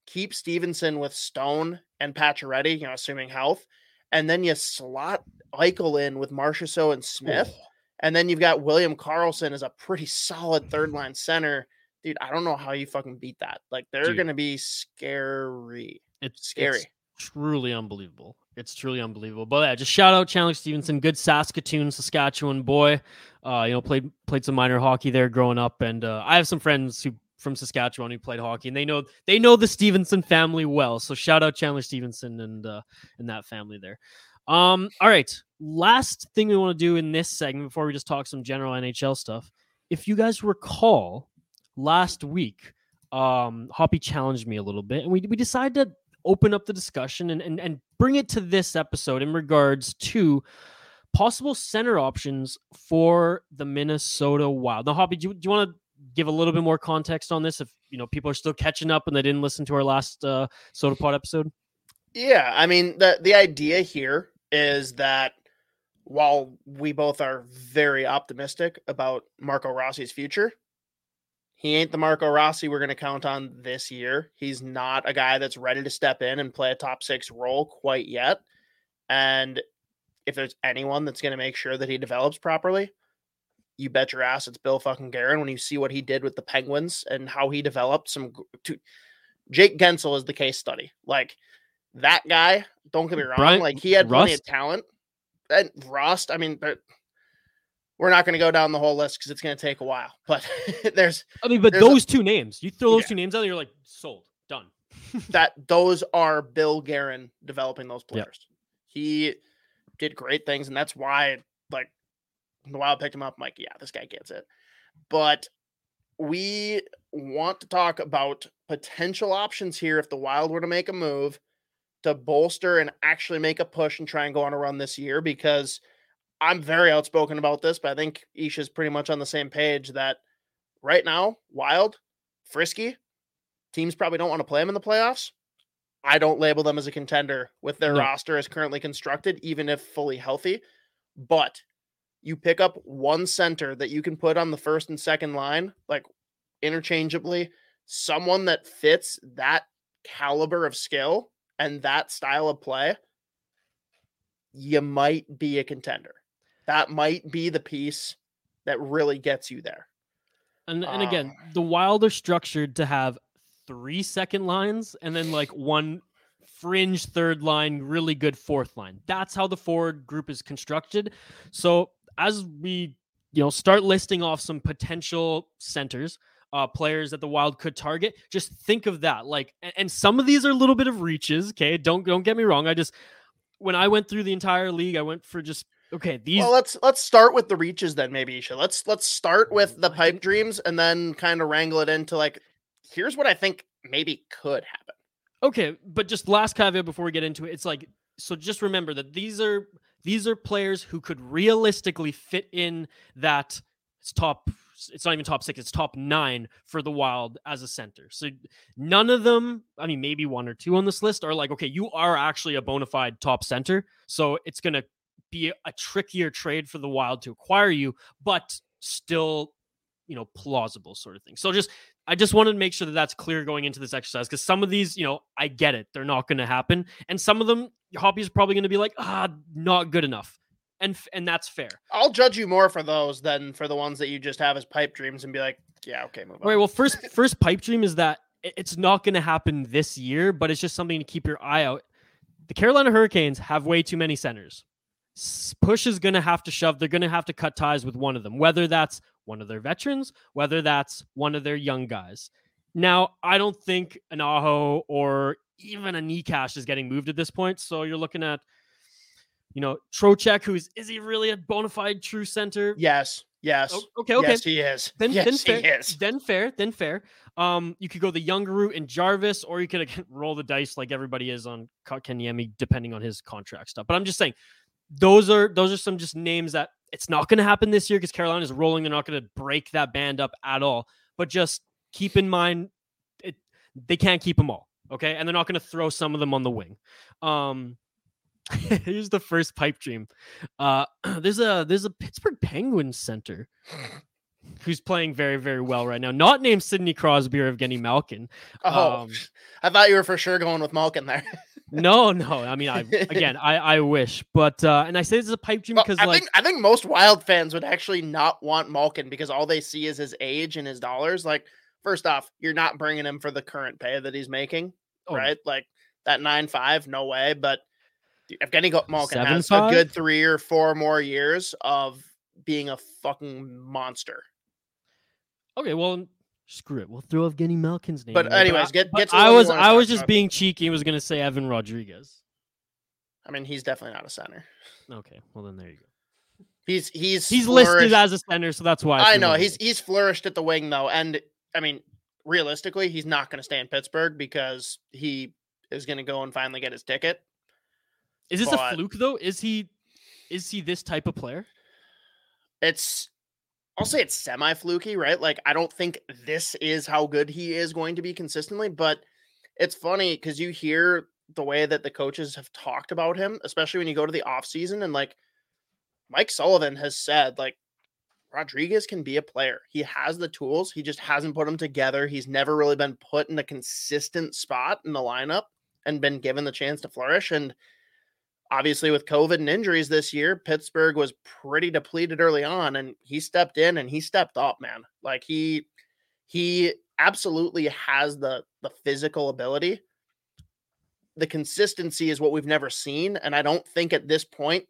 Keep Stephenson with Stone and Pacioretty, you know, assuming health, and then you slot Eichel in with Marchessault and Smith, Oh, and then you've got William Karlsson as a pretty solid third line center. Dude, I don't know how you fucking beat that. Like they're Dude. gonna be scary. It's Scary. it's truly unbelievable. It's truly unbelievable. But yeah, just shout out Chandler Stephenson, good Saskatoon, Saskatchewan boy. Uh, you know, played played some minor hockey there growing up, and uh, I have some friends who from Saskatchewan who played hockey, and they know they know the Stephenson family well. So shout out Chandler Stephenson and uh, and that family there. Um, all right, last thing we want to do in this segment before we just talk some general NHL stuff. If you guys recall, last week, um, Hoppy challenged me a little bit, and we we decided to open up the discussion and, and and bring it to this episode in regards to possible center options for the Minnesota Wild. Now, Hoppy, do you, do you want to give a little bit more context on this? If you know people are still catching up and they didn't listen to our last uh, Sota Pod episode. Yeah, I mean the the idea here is that while we both are very optimistic about Marco Rossi's future, he ain't the Marco Rossi we're going to count on this year. He's not a guy that's ready to step in and play a top 6 role quite yet. And if there's anyone that's going to make sure that he develops properly, you bet your ass it's Bill fucking Guerin when you see what he did with the Penguins and how he developed some to, Jake Guentzel is the case study. Like that guy, don't get me wrong, Brian- like he had plenty of talent. And Rust, I mean, we're not going to go down the whole list because it's going to take a while. But there's I mean, but There's a- those two names, you throw those Yeah. two names out, you're like sold, done. that those are Bill Guerin developing those Yep. players. He did great things, and that's why like the Wild picked him up. I'm like, yeah, this guy gets it. But we want to talk about potential options here if the Wild were to make a move to bolster and actually make a push and try and go on a run this year because I'm very outspoken about this, but I think Isha's pretty much on the same page that right now, Wild, Frisky, teams probably don't want to play them in the playoffs. I don't label them as a contender with their No. roster as currently constructed, even if fully healthy. But you pick up one center that you can put on the first and second line, like interchangeably, someone that fits that caliber of skill and that style of play, you might be a contender. That might be the piece that really gets you there. And and again, Um, the Wild are structured to have three second lines and then like one fringe third line, really good fourth line. That's how the forward group is constructed. So as we you know start listing off some potential centers, uh, players that the Wild could target, just think of that. Like, and, and some of these are a little bit of reaches. Okay, don't don't get me wrong. I just when I went through the entire league, I went for just okay. These well, let's let's start with the reaches then, maybe Isha. Let's let's start oh, with the pipe dreams and then kind of wrangle it into like, here's what I think maybe could happen. Okay, but just last caveat before we get into it, it's like so just remember that these are these are players who could realistically fit in that it's top it's not even top 6, it's top 9 for the Wild as a center. So none of them, I mean maybe one or two on this list are like okay, you are actually a bona fide top center, so it's to be a, trickier trade for the Wild to acquire you, but still, you know, plausible sort of thing. So just I just wanted to make sure that that's clear going into this exercise because some of these, you know, I get it, they're not going to happen, and some of them, Hoppy's probably going to be like, ah, not good enough, and and that's fair. I'll judge you more for those than for the ones that you just have as pipe dreams and be like, yeah, okay, move on. Right. Well, first first pipe dream is that it's not going to happen this year, but it's just something to keep your eye out. The Carolina Hurricanes have way too many centers. Push is going to have to shove. They're going to have to cut ties with one of them, whether that's one of their veterans, whether that's one of their young guys. Now, I don't think an Aho or even a Nikash is getting moved at this point. So you're looking at, you know, Trocheck, who's is he really a bona fide true center? yes, yes, Oh, okay, okay. yes, he is. Then, yes, then he fair. is. Then fair. Then fair. Um, you could go the younger route in Jarvis, or you could again, roll the dice like everybody is on Kenyemi, depending on his contract stuff. But I'm just saying, those are those are some just names that it's not going to happen this year because Carolina is rolling. They're not going to break that band up at all. But just keep in mind, it they can't keep them all. Okay, and they're not going to throw some of them on the wing. Um, here's the first pipe dream. Uh, there's a there's a Pittsburgh Penguins center who's playing very very well right now. Not named Sidney Crosby or Evgeny Malkin. Oh, Um, I thought you were for sure going with Malkin there. No, no. I mean, I again, I I wish, but uh, and I say this is a pipe dream Well, because I like think I think most Wild fans would actually not want Malkin because all they see is his age and his dollars. Like, first off, you're not bringing him for the current pay that he's making, oh, right? Like that nine five, no way. But Evgeny Go- Malkin Seven has five? a good three or four more years of being a fucking monster. Okay, well, screw it. We'll throw Evgeny Malkin's name. But in anyways, I- get- get to the I was I was just about. being cheeky and was going to say Evan Rodrigues. I mean, he's definitely not a center. Okay, well then there you go. He's he's He's listed as a center, so that's why I threw know he's he's flourished at the wing though, and I mean, realistically, he's not going to stay in Pittsburgh because he is going to go and finally get his ticket. Is this but- a fluke though? Is he is he this type of player? It's I'll say it's semi fluky, right? Like I don't think this is how good he is going to be consistently, but it's funny because you hear the way that the coaches have talked about him, especially when you go to the offseason and like Mike Sullivan has said, like Rodrigues can be a player. He has the tools. He just hasn't put them together. He's never really been put in a consistent spot in the lineup and been given the chance to flourish. And obviously, with COVID and injuries this year, Pittsburgh was pretty depleted early on, and he stepped in and he stepped up, man. Like he he absolutely has the the physical ability. The consistency is what we've never seen, and I don't think at this point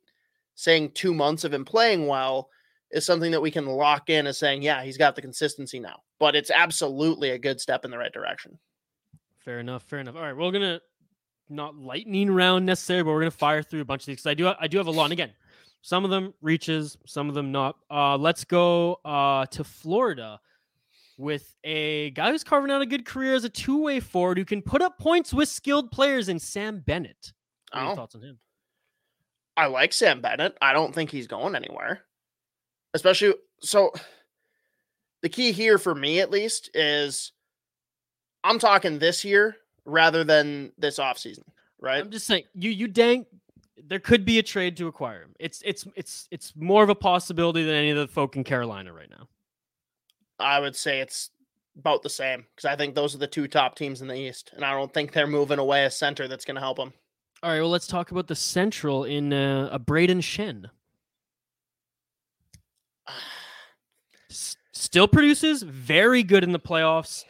saying two months of him playing well is something that we can lock in as saying, yeah, he's got the consistency now. But it's absolutely a good step in the right direction. Fair enough. Fair enough. All right, we're gonna not lightning round necessarily, but we're gonna fire through a bunch of these because I do I do have a lot. And again, some of them reaches, some of them not. Uh, let's go uh, to Florida with a guy who's carving out a good career as a two-way forward who can put up points with skilled players in Sam Bennett. What Oh. thoughts on him? I like Sam Bennett. I don't think he's going anywhere. Especially so the key here for me at least is I'm talking this year rather than this offseason, right? I'm just saying, you you dang, there could be a trade to acquire him. It's it's it's it's more of a possibility than any of the folk in Carolina right now. I would say it's about the same because I think those are the two top teams in the East, and I don't think they're moving away a center that's going to help them. All right, well, let's talk about the Central in uh, a Brayden Schenn. S- still produces very good in the playoffs.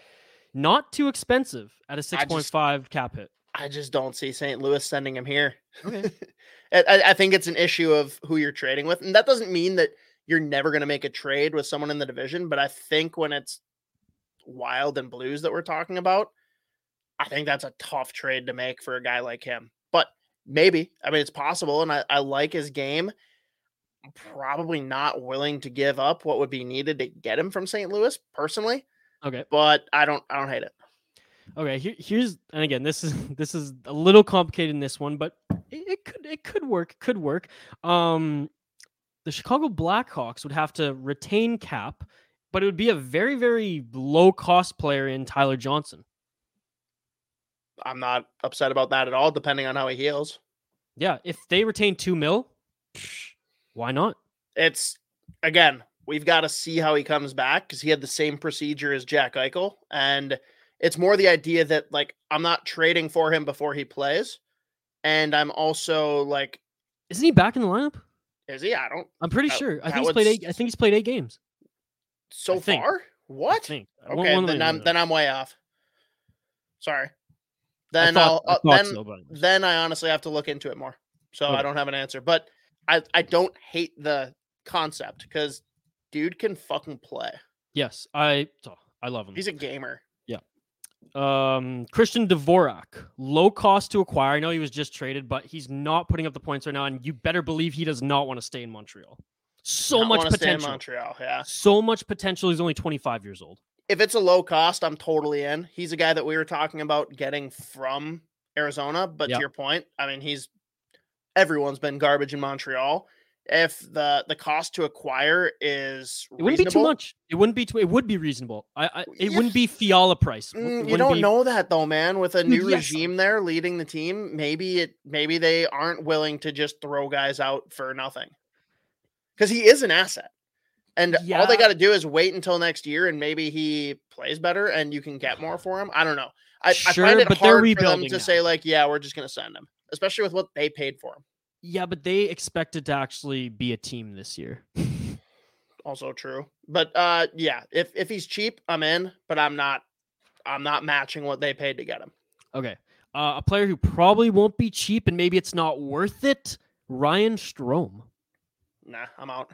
Not too expensive at a six point five cap hit. I just don't see St. Louis sending him here. Okay. I, I- I think it's an issue of who you're trading with, and that doesn't mean that you're never going to make a trade with someone in the division. But I think when it's Wild and Blues that we're talking about, I think that's a tough trade to make for a guy like him. But maybe, I mean, it's possible, and I, I like his game. I'm probably not willing to give up what would be needed to get him from St. Louis personally, Okay. but I don't, I don't hate it. Okay. Here, here's and again, this is this is a little complicated in this one, but it, it could it could work. It could work. Um, the Chicago Blackhawks would have to retain cap, but it would be a very very low cost player in Tyler Johnson. I'm not upset about that at all, depending on how he heals. Yeah, if they retain two mil, Why not? It's again, we've got to see how he comes back because he had the same procedure as Jack Eichel, and it's more the idea that like I'm not trading for him before he plays, and I'm also like, Isn't he back in the lineup? is he? I don't. I'm pretty That- sure. I think he's played eight. I think he's played eight games. So I far, I what? Okay, then I'm then I'm way off. Sorry. Then thought- I I'll uh, then so, then I honestly have to look into it more. So I don't have an answer, but I I don't hate the concept because dude can fucking play. yes, I oh, I love him. He's a gamer. Yeah. Um Christian Dvorak, low cost to acquire. I know he was just traded, but he's not putting up the points right now, and you better believe he does not want to stay in Montreal. So Not much wanna stay in potential. Montreal, yeah. So much potential. He's only 25 years old. If it's a low cost, I'm totally in. He's a guy that we were talking about getting from Arizona, but Yep. to your point, I mean, he's everyone's been garbage in Montreal. If the the cost to acquire is It wouldn't be too much. It wouldn't be too. It would be reasonable. I. I it Yeah. wouldn't be Fiala price. Mm, wouldn't you don't be- know that though, man. With a new yes. regime there leading the team, maybe it maybe they aren't willing to just throw guys out for nothing. Because he is an asset. And all they got to do is wait until next year and maybe he plays better and you can get more for him. I don't know. I, I find it but they're hard for them to now. say, like, yeah, we're just going to send him, especially with what they paid for him. Yeah, but they expected to actually be a team this year. Also true. But uh yeah, if if he's cheap, I'm in, but I'm not I'm not matching what they paid to get him. Okay. Uh, a player who probably won't be cheap and maybe it's not worth it. Ryan Strome. Nah, I'm out.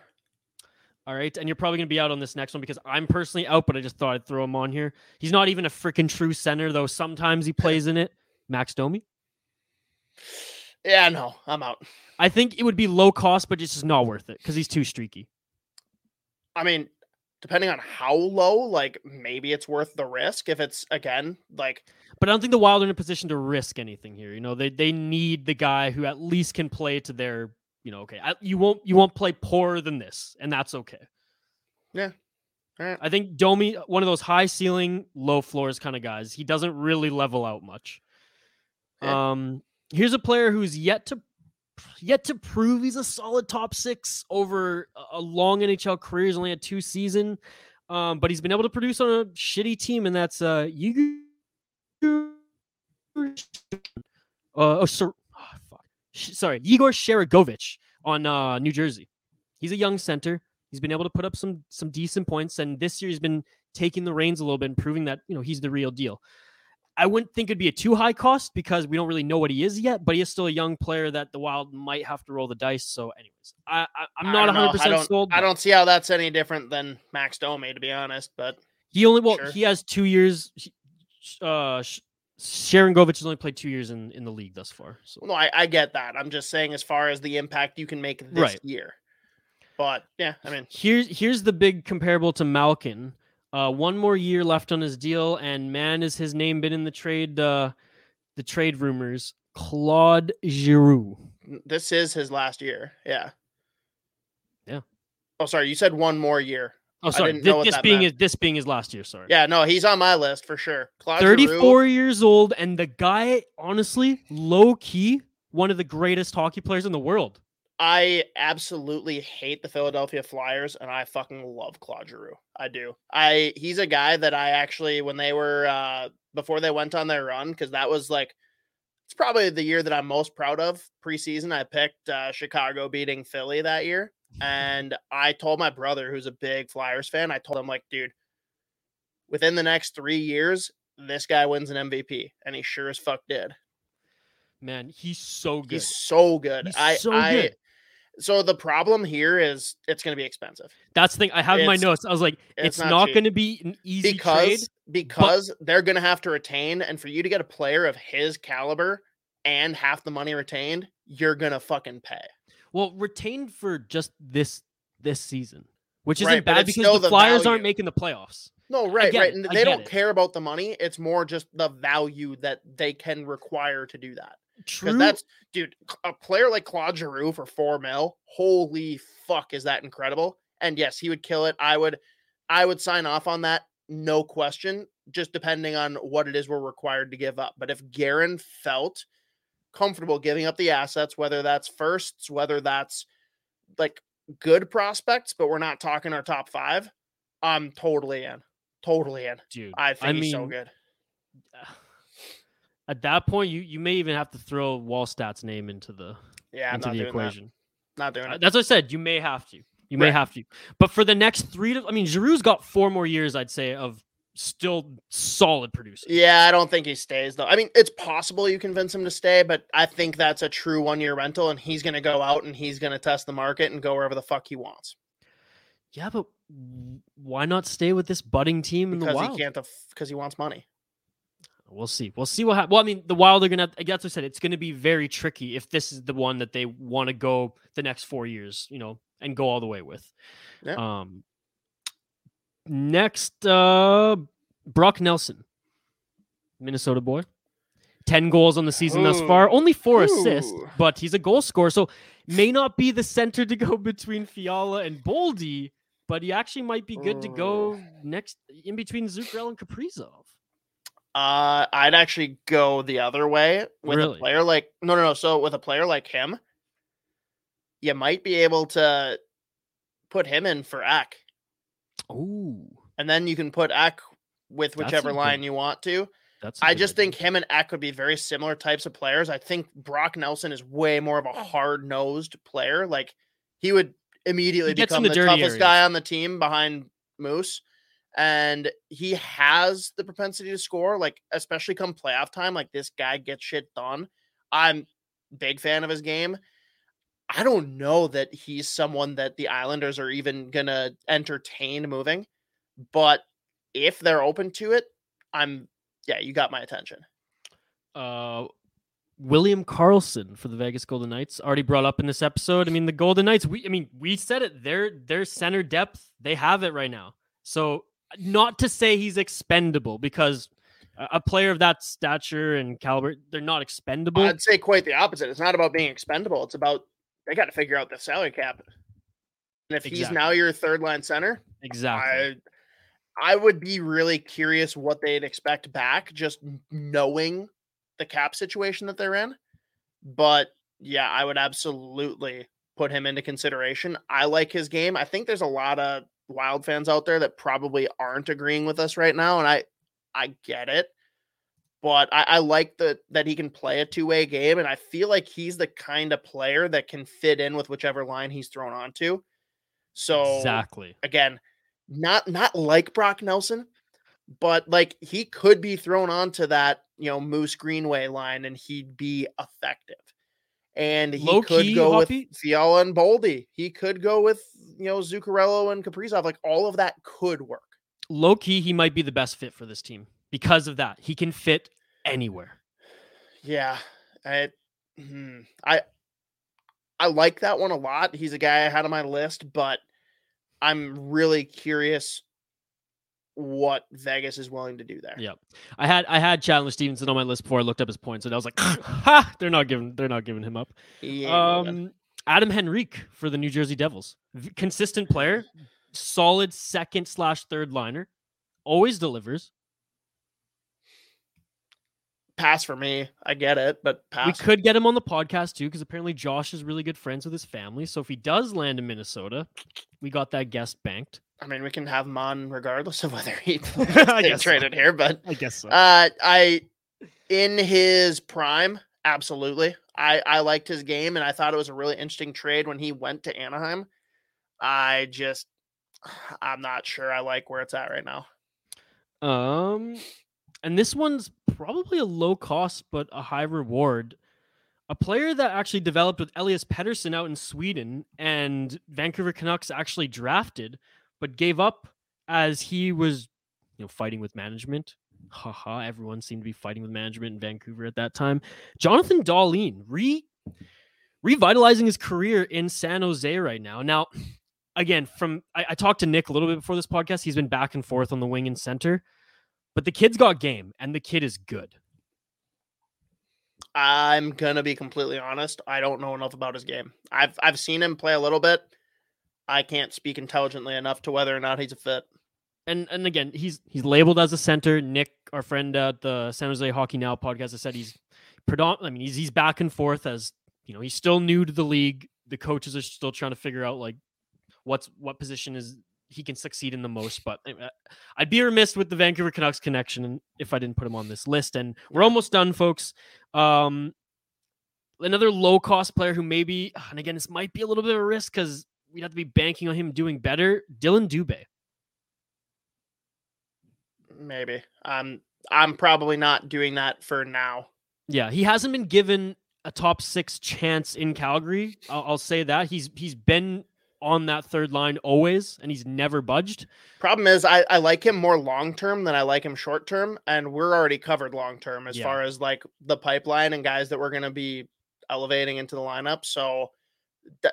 All right. And you're probably going to be out on this next one because I'm personally out, but I just thought I'd throw him on here. He's not even a freaking true center, though. Sometimes he plays in it. Max Domi. Yeah, no, I'm out. I think it would be low cost, but it's just not worth it because he's too streaky. I mean, depending on how low, like maybe it's worth the risk. If it's again like But I don't think the Wild are in a position to risk anything here. You know, they they need the guy who at least can play to their, you know, okay, I, you won't you won't play poorer than this, and that's okay. Yeah. All right, I think Domi, one of those high ceiling, low floors kind of guys. He doesn't really level out much. Yeah. Um, here's a player who's yet to yet to prove he's a solid top six over a- long NHL career. He's only had two season, um, but he's been able to produce on a shitty team, and that's uh, Igor. Uh, oh, oh, fuck. Sorry, Igor Sharangovich on uh, New Jersey. He's a young center. He's been able to put up some some decent points, and this year he's been taking the reins a little bit and proving that you know he's the real deal. I wouldn't think it'd be a too high cost because we don't really know what he is yet, but he is still a young player that the Wild might have to roll the dice. So, anyways, I, I I'm not don't 100 I percent don't, sold. I don't see how that's any different than Max Domi, to be honest. But He only well Sure. he has two years. Uh, Sharangovich has only played two years in in the league thus far. So no, I, I get that. I'm just saying as far as the impact you can make this Right. year. But yeah, I mean, here's here's the big comparable to Malkin. Uh, one more year left on his deal, and man, is his name been in the trade uh, the trade rumors. Claude Giroux. this is his last year. Yeah. Yeah. Oh, sorry. You said one more year. Oh, sorry. didn't thi- know what this that being meant. his, this being his last year. Sorry. Yeah, no, he's on my list for sure. Claude Giroux- 34 years old, and the guy, honestly, low key, one of the greatest hockey players in the world. I absolutely hate the Philadelphia Flyers, and I fucking love Claude Giroux. I do. I he's a guy that I actually when they were uh before they went on their run because that was like it's probably the year that I'm most proud of preseason. I picked uh, Chicago beating Philly that year, and I told my brother who's a big Flyers fan. I told him like, dude, within the next three years, this guy wins an MVP, and he sure as fuck did. Man, he's so good. He's so good. He's I so I good. So the problem here is it's going to be expensive That's the thing. I have in my notes. I was like, it's, it's not not, going to be an easy trade. because because they're going to have to retain and for you to get a player of his caliber and half the money retained, you're going to fucking pay. Well, retained for just this this season, which isn't but bad because the Flyers aren't making the playoffs. No, right, right. it, And they don't it. care about the money. It's more just the value that they can require to do that. True. That's, dude, a player like Claude Giroux for four mil, holy fuck, is that incredible? And yes, he would kill it. I would, I would sign off on that, no question. Just depending on what it is we're required to give up. But if Guerin felt comfortable giving up the assets, whether that's firsts, whether that's like good prospects, but we're not talking our top five, I'm totally in. Totally in. dude. I think I he's so good. At that point, you you may even have to throw Wallstedt's name into the Yeah, into not the doing equation. that. Not doing Uh, it. That's what I said. You may have to. You may have to. But for the next three to, I mean, Giroux's got four more years, I'd say, of still solid producing. Yeah, I don't think he stays though. I mean, it's possible you convince him to stay, but I think that's a true one year rental, and he's going to go out and he's going to test the market and go wherever the fuck he wants Yeah, but why not stay with this budding team in the because Wild? he can't because he wants money. We'll see. We'll see what happens. Well, I mean, the Wild are gonna. That's what I said. It's gonna be very tricky if this is the one that they want to go the next four years, you know, and go all the way with. Yeah. Um. Next, uh, Brock Nelson, Minnesota boy, ten goals on the season thus far. Only four assists, but he's a goal scorer, so may not be the center to go between Fiala and Boldy, but he actually might be good to go next in between Zuccarello and Kaprizov. Uh, I'd actually go the other way with Really? a player like no, no, no. So with a player like him, you might be able to put him in for Ek, Ooh. and then you can put Ek with That's a whichever good- line you want to. That's. a I good just idea. think him and Ek would be very similar types of players. I think Brock Nelson is way more of a hard nosed player. Like he would immediately gets in become the the, dirty toughest guy on the team behind Moose. And he has the propensity to score, like especially come playoff time. Like this guy gets shit done. I'm big fan of his game. I don't know that he's someone that the Islanders are even gonna entertain moving, but if they're open to it, I'm yeah, you got my attention. uh, William Karlsson for the Vegas Golden Knights already brought up in this episode. I mean, the Golden Knights. We, I mean, we said it. Their their center depth, they have it right now. So, not to say he's expendable because a, player of that stature and caliber, they're not expendable. I'd say quite the opposite. It's not about being expendable. It's about they got to figure out the salary cap. And if he's now your third line center, exactly. I I would be really curious what they'd expect back, just knowing the cap situation that they're in. But yeah, I would absolutely put him into consideration. I like his game. I think there's a lot of wild fans out there that probably aren't agreeing with us right now, and I I get it. But I, I like the that he can play a two-way game, and I feel like he's the kind of player that can fit in with whichever line he's thrown onto. So exactly. again, not not like Brock Nelson, but like he could be thrown onto that, you know, Moose Greenway line and he'd be effective. And he Low could go Hoppy? with Fiala and Boldy. He could go with, you know, Zuccarello and Kaprizov. Like all of that could work. Low key, he might be the best fit for this team because of that. He can fit anywhere. Yeah. I hmm, I I like that one a lot. He's a guy I had on my list, but I'm really curious what Vegas is willing to do there. Yep. I had I had Chandler Stephenson on my list before I looked up his points, and I was like, ha, they're not giving they're not giving him up. Moving. Um, Adam Henrique for the New Jersey Devils, consistent player, solid second slash third liner, always delivers. pass for me. I get it, but We could get him on the podcast too, because apparently Josh is really good friends with his family. So if he does land in Minnesota, we got that guest banked. I mean, we can have him on regardless of whether he gets so. traded here, but I guess so. uh, I in his prime, absolutely. I I liked his game, and I thought it was a really interesting trade when he went to Anaheim. I just, I'm not sure I like where it's at right now. Um, and this one's probably a low cost but a high reward. A player that actually developed with Elias Pettersson out in Sweden and Vancouver Canucks actually drafted, but gave up as he was, you know, fighting with management. Haha, everyone seemed to be fighting with management in Vancouver at that time. Jonathan Dahlén re revitalizing his career in San Jose right now. Now, again, from I, I talked to Nick a little bit before this podcast. He's been back and forth on the wing and center, but the kid's got game and the kid is good. I'm gonna be completely honest. I don't know enough about his game. I've I've seen him play a little bit. I can't speak intelligently enough to whether or not he's a fit. And and again, he's he's labeled as a center. Nick, our friend at the San Jose Hockey Now podcast, has said he's predominant. I mean, he's he's back and forth as you know he's still new to the league. the coaches are still trying to figure out like what's what position is he can succeed in the most. But I'd be remiss with the Vancouver Canucks connection if I didn't put him on this list. And we're almost done, folks. Um, another low cost player who maybe, and again, this might be a little bit of a risk because we'd have to be banking on him doing better. Dillon Dubé. Maybe. Um, I'm probably not doing that for now. Yeah, he hasn't been given a top six chance in Calgary. I'll, I'll say that he's he's been on that third line always, and he's never budged. Problem is, I, I like him more long term than I like him short term, and we're already covered long term as Yeah. far as like the pipeline and guys that we're going to be elevating into the lineup. So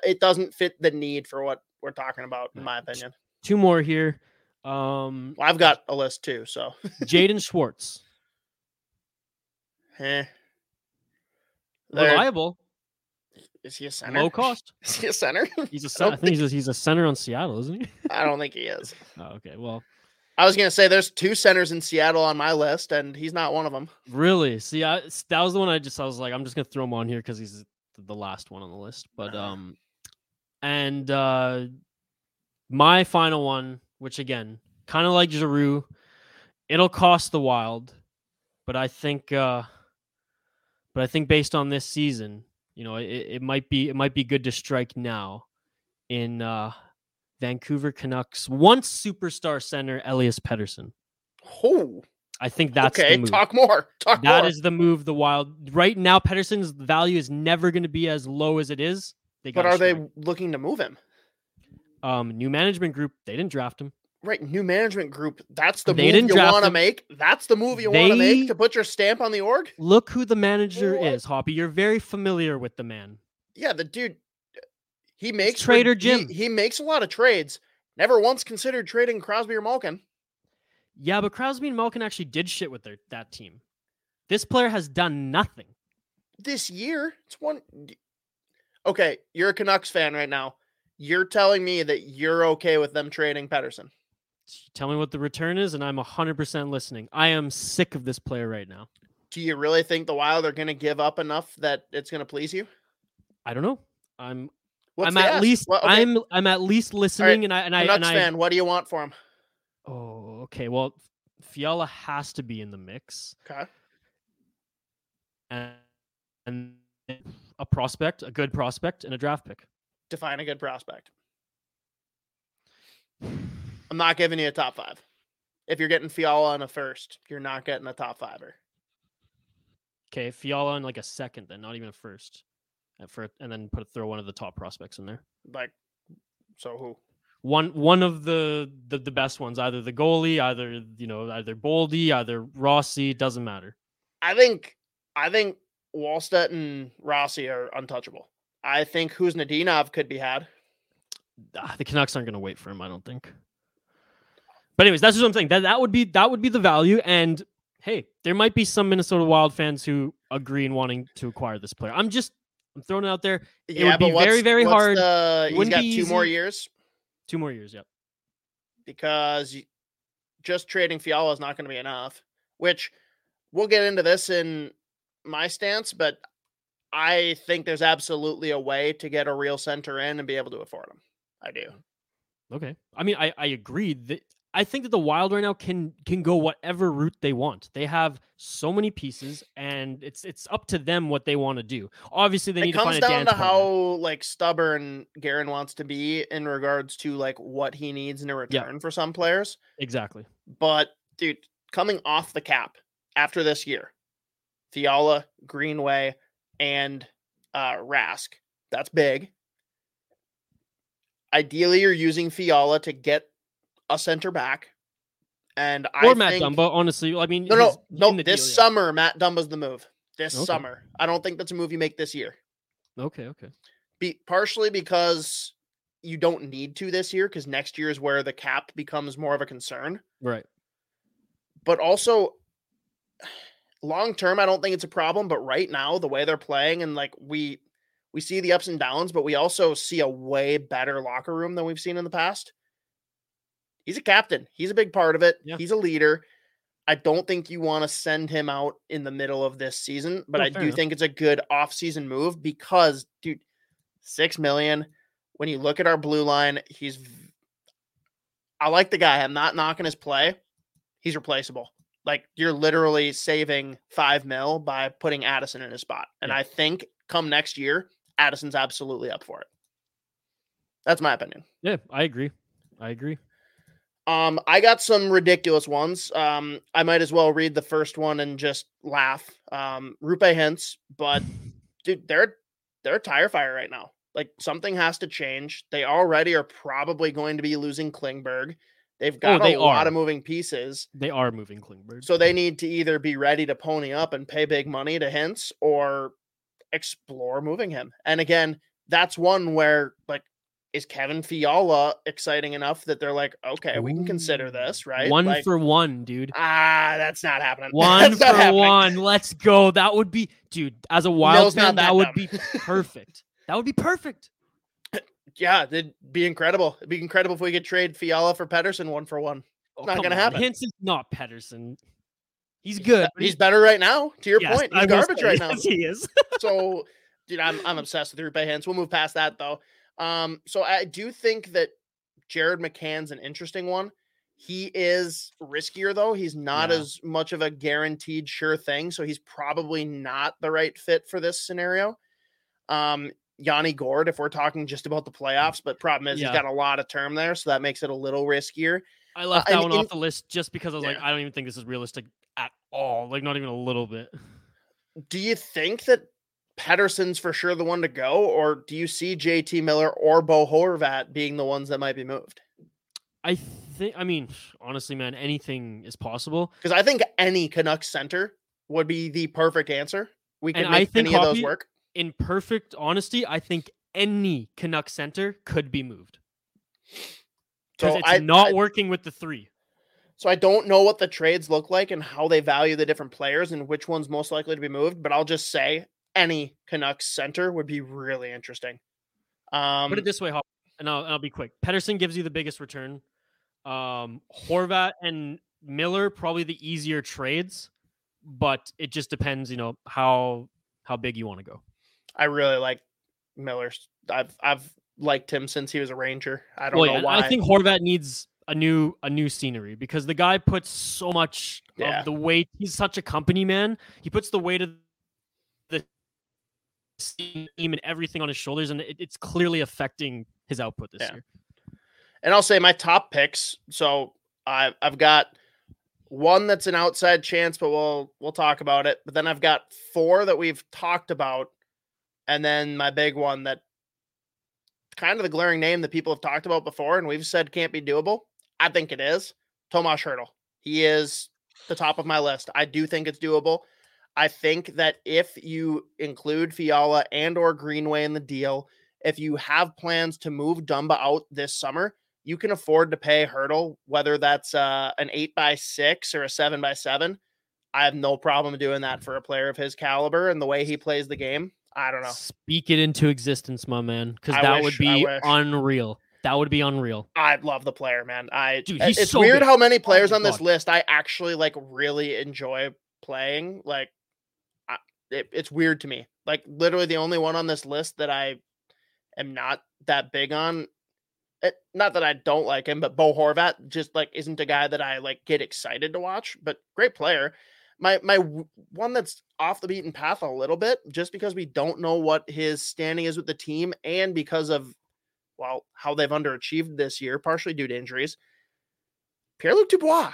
it doesn't fit the need for what we're talking about, in my opinion. Two more here. Um, Well, I've got a list too, so Jaden Schwartz, eh. There- reliable, Is he a center? low cost. Is he a center? He's a center. don't I think he's a, he's a center on Seattle, isn't he? I don't think he is. Oh, okay. Well, I was gonna say there's two centers in Seattle on my list, and he's not one of them. really, see, I, that was the one I just I was like, I'm just gonna throw him on here because he's the last one on the list. But Uh-huh. um, and uh, my final one, which again, kind of like Giroux, it'll cost the Wild, but I think, uh, but I think based on this season, you know, it, it might be it might be good to strike now in uh, Vancouver Canucks once superstar center Elias Pettersson. Oh, I think that's okay. the move. Talk more. Talk That more. is the move. The Wild right now, Pettersson's value is never going to be as low as it is. They but are they looking to move him? Um, new management group. They didn't draft him. Right, new management group. That's the They move you want to make. That's the move you want to make to put your stamp on the org. Look who the manager What? is, Hoppy. You're very familiar with the man. Yeah, the dude. He makes Trader rid- he- Jim. He, makes a lot of trades. Never once considered trading Crosby or Malkin. Yeah, but Crosby and Malkin actually did shit with their that team. This player has done nothing. this year. It's one. Okay, you're a Canucks fan right now. You're telling me that you're okay with them trading Pettersson. Tell me what the return is, and I'm 100% listening. I am sick of this player right now. Do you really think the Wild are going to give up enough that it's going to please you? I don't know. I'm What's I'm at ask? least Well, okay, I'm I'm at least listening, and I and I and Canucks I fan. What do you want for him? Okay. Well, Fiala has to be in the mix, Okay. and, and a prospect, a good prospect, and a draft pick. Define a good prospect. I'm not giving you a top five. If you're getting Fiala in a first, you're not getting a top fiver. Okay, Fiala in like a second, then not even a first, and for and then put throw one of the top prospects in there. Like, so who? One one of the the, the best ones, either the goalie, either you know, either Boldy, either Rossi, doesn't matter. I think I think Wallstedt and Rossi are untouchable. I think Khusnutdinov could be had. Ah, the Canucks aren't going to wait for him, I don't think. But anyways, that's what I'm saying. That that would be that would be the value. And hey, there might be some Minnesota Wild fans who agree in wanting to acquire this player. I'm just I'm throwing it out there. It would be very, very hard. the- he's got two more years Two more years, yep. because just trading Fiala is not going to be enough. Which we'll get into this in my stance, but I think there's absolutely a way to get a real center in and be able to afford him. I do. Okay. I mean, I I agree that I think that the Wild right now can can go whatever route they want. They have so many pieces, and it's it's up to them what they want to do. Obviously, they it need to comes find a down dance to partner. how like stubborn Guerin wants to be in regards to like what he needs in a return for some players. exactly. But dude, coming off the cap after this year, Fiala, Greenway, and uh Rask. That's big. Ideally, you're using Fiala to get a center back. And I Or Matt think, Dumba. Honestly, I mean, No, no, no. This deal, yeah. summer, Matt Dumba's the move. This Okay. summer. I don't think that's a move you make this year. Okay, okay. Be partially because you don't need to this year, because next year is where the cap becomes more of a concern. Right. but also long term i don't think it's a problem but right now the way they're playing and like we we see the ups and downs but we also see a way better locker room than we've seen in the past he's a captain he's a big part of it Yeah. he's a leader i don't think you want to send him out in the middle of this season but i do enough. think it's a good off-season move because dude Six million. When you look at our blue line, he's. I like the guy. I'm not knocking his play. He's replaceable. Like you're literally saving five mil by putting Addison in his spot, and Yeah. I think come next year, Addison's absolutely up for it. That's my opinion. Yeah, I agree. I agree. Um, I got some ridiculous ones. Um, I might as well read the first one and just laugh. Um, Roope Hintz, but dude, they're they're a tire fire right now. Like something has to change. They already are probably going to be losing Klingberg. They've got Oh, they a lot of moving pieces, They are moving Klingberg. so they need to either be ready to pony up and pay big money to Hintz or explore moving him. And again, that's one where like is Kevin Fiala exciting enough that they're like, okay, we can consider this, right? One Like, for one, dude. ah, that's not happening. One for happening. one. Let's go. That would be, dude. As a wild fan, that, that would be perfect. That would be perfect. Yeah, it'd be incredible. It'd be incredible if we could trade Fiala for Pettersson one for one. Oh, Not gonna on. happen. Is not Pettersson. He's good. but He's better right now. To your yes, point, I he's will garbage right now. yes, he is. so dude i'm, I'm obsessed with Roope Hintz. we'll move past that though um so i do think that jared mccann's an interesting one he is riskier though he's not Yeah. as much of a guaranteed sure thing so he's probably not the right fit for this scenario um yanni gourde if we're talking just about the playoffs but problem is Yeah. he's got a lot of term there so that makes it a little riskier I left and that one in- off the list just because I was like, I don't even think this is realistic at all. Like, not even a little bit. do you think that Pettersson's for sure the one to go, or do you see JT Miller or Bo Horvat being the ones that might be moved? I think, I mean, honestly, man, anything is possible. Because I think any Canucks center would be the perfect answer. We could And I make think any of those work. In perfect honesty, I think any Canuck center could be moved because So it's I, not I- working with the three. so I don't know what the trades look like and how they value the different players and which one's most likely to be moved. But I'll just say any Canucks center would be really interesting. Um, Put it this way, Hop, and I'll, I'll be quick. Pettersson gives you the biggest return. Um, Horvat and Miller probably the easier trades, but it just depends, you know, how how big you want to go. I really like Miller. I've I've liked him since he was a Ranger. I don't Well, know yeah, why. I think Horvat needs a new a new scenery because the guy puts so much Yeah. of the weight. He's such a company man. He puts the weight of the team and everything on his shoulders, and it, it's clearly affecting his output this Yeah. year. And I'll say my top picks. So I've I've got one that's an outside chance, but we'll we'll talk about it. But then I've got four that we've talked about, and then my big one that kind of the glaring name that people have talked about before, and we've said can't be doable. I think it is. Tomas Hertl. He is the top of my list. I do think it's doable. I think that if you include Fiala and or Greenway in the deal, if you have plans to move Dumba out this summer, you can afford to pay Hertl, whether that's uh, an eight by six or a seven by seven. I have no problem doing that for a player of his caliber and the way he plays the game. I don't know. Speak it into existence, my man, because that wish- would be unreal. That would be unreal. I love the player, man. I Dude, he's it's so weird good. how many players my on this God. list I actually like really enjoy playing. Like, it, it's weird to me. Like, literally, the only one on this list that I am not that big on. It, not that I don't like him, but Bo Horvat just like isn't a guy that I like get excited to watch. But great player. My my one that's off the beaten path a little bit, just because we don't know what his standing is with the team, and because of well, how they've underachieved this year, partially due to injuries. Pierre Luc Dubois,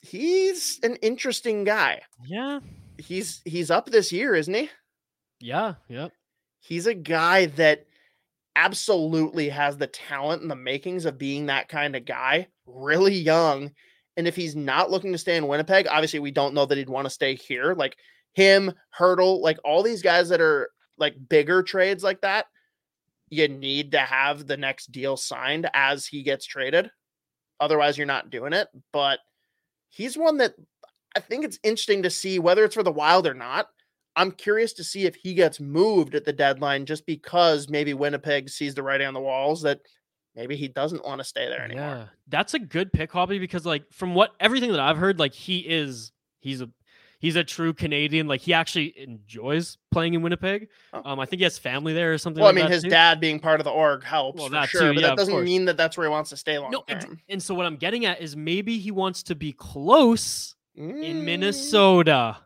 he's an interesting guy. Yeah, He's he's up this year, isn't he? yeah, yep. He's a guy that absolutely has the talent and the makings of being that kind of guy, really young. And if he's not looking to stay in Winnipeg, obviously we don't know that he'd want to stay here. Like him, Hertl, like all these guys that are like bigger trades like that, you need to have the next deal signed as he gets traded. Otherwise, you're not doing it. But he's one that I think it's interesting to see whether it's for the wild or not. I'm curious to see if he gets moved at the deadline just because maybe Winnipeg sees the writing on the walls that maybe he doesn't want to stay there anymore. Yeah, that's a good pick, Hoppy, because like from what everything that I've heard, like he is he's a He's a true Canadian. Like he actually enjoys playing in Winnipeg. Oh. Um, I think he has family there or something. Well, I mean, his too. dad being part of the org helps Well, for that sure, too, but yeah, that doesn't mean that that's where he wants to stay long No, and, and so what I'm getting at is maybe he wants to be close in Mm, Minnesota.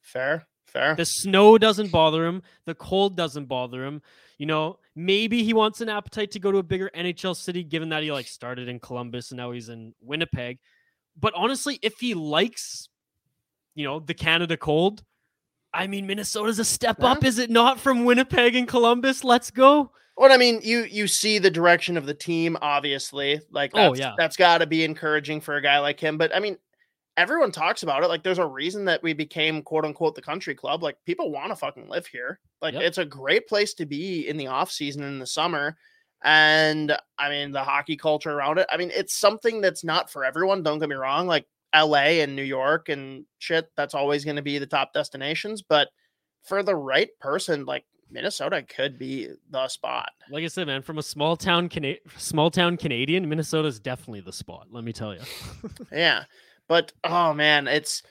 Fair, fair. The snow doesn't bother him. The cold doesn't bother him. You know, maybe he wants an appetite to go to a bigger NHL city, given that he like started in Columbus and now he's in Winnipeg. But honestly, if he likes, you know, the Canada cold, I mean, Minnesota's a step Yeah. up, is it not? From Winnipeg and Columbus, let's go. Well, I mean, you you see the direction of the team, obviously. Like, Oh, yeah. that's got to be encouraging for a guy like him. But I mean, everyone talks about it. Like, there's a reason that we became quote unquote the country club. Like, people want to fucking live here. Like, Yep. it's a great place to be in the off season in the summer. And I mean, the hockey culture around it. I mean, it's something that's not for everyone. Don't get me wrong. Like LA and New York and shit, that's always going to be the top destinations. But for the right person, like Minnesota could be the spot. Like I said, man, from a small town Cana- small town Canadian, Minnesota's definitely the spot. Let me tell you. Yeah. But oh man, it's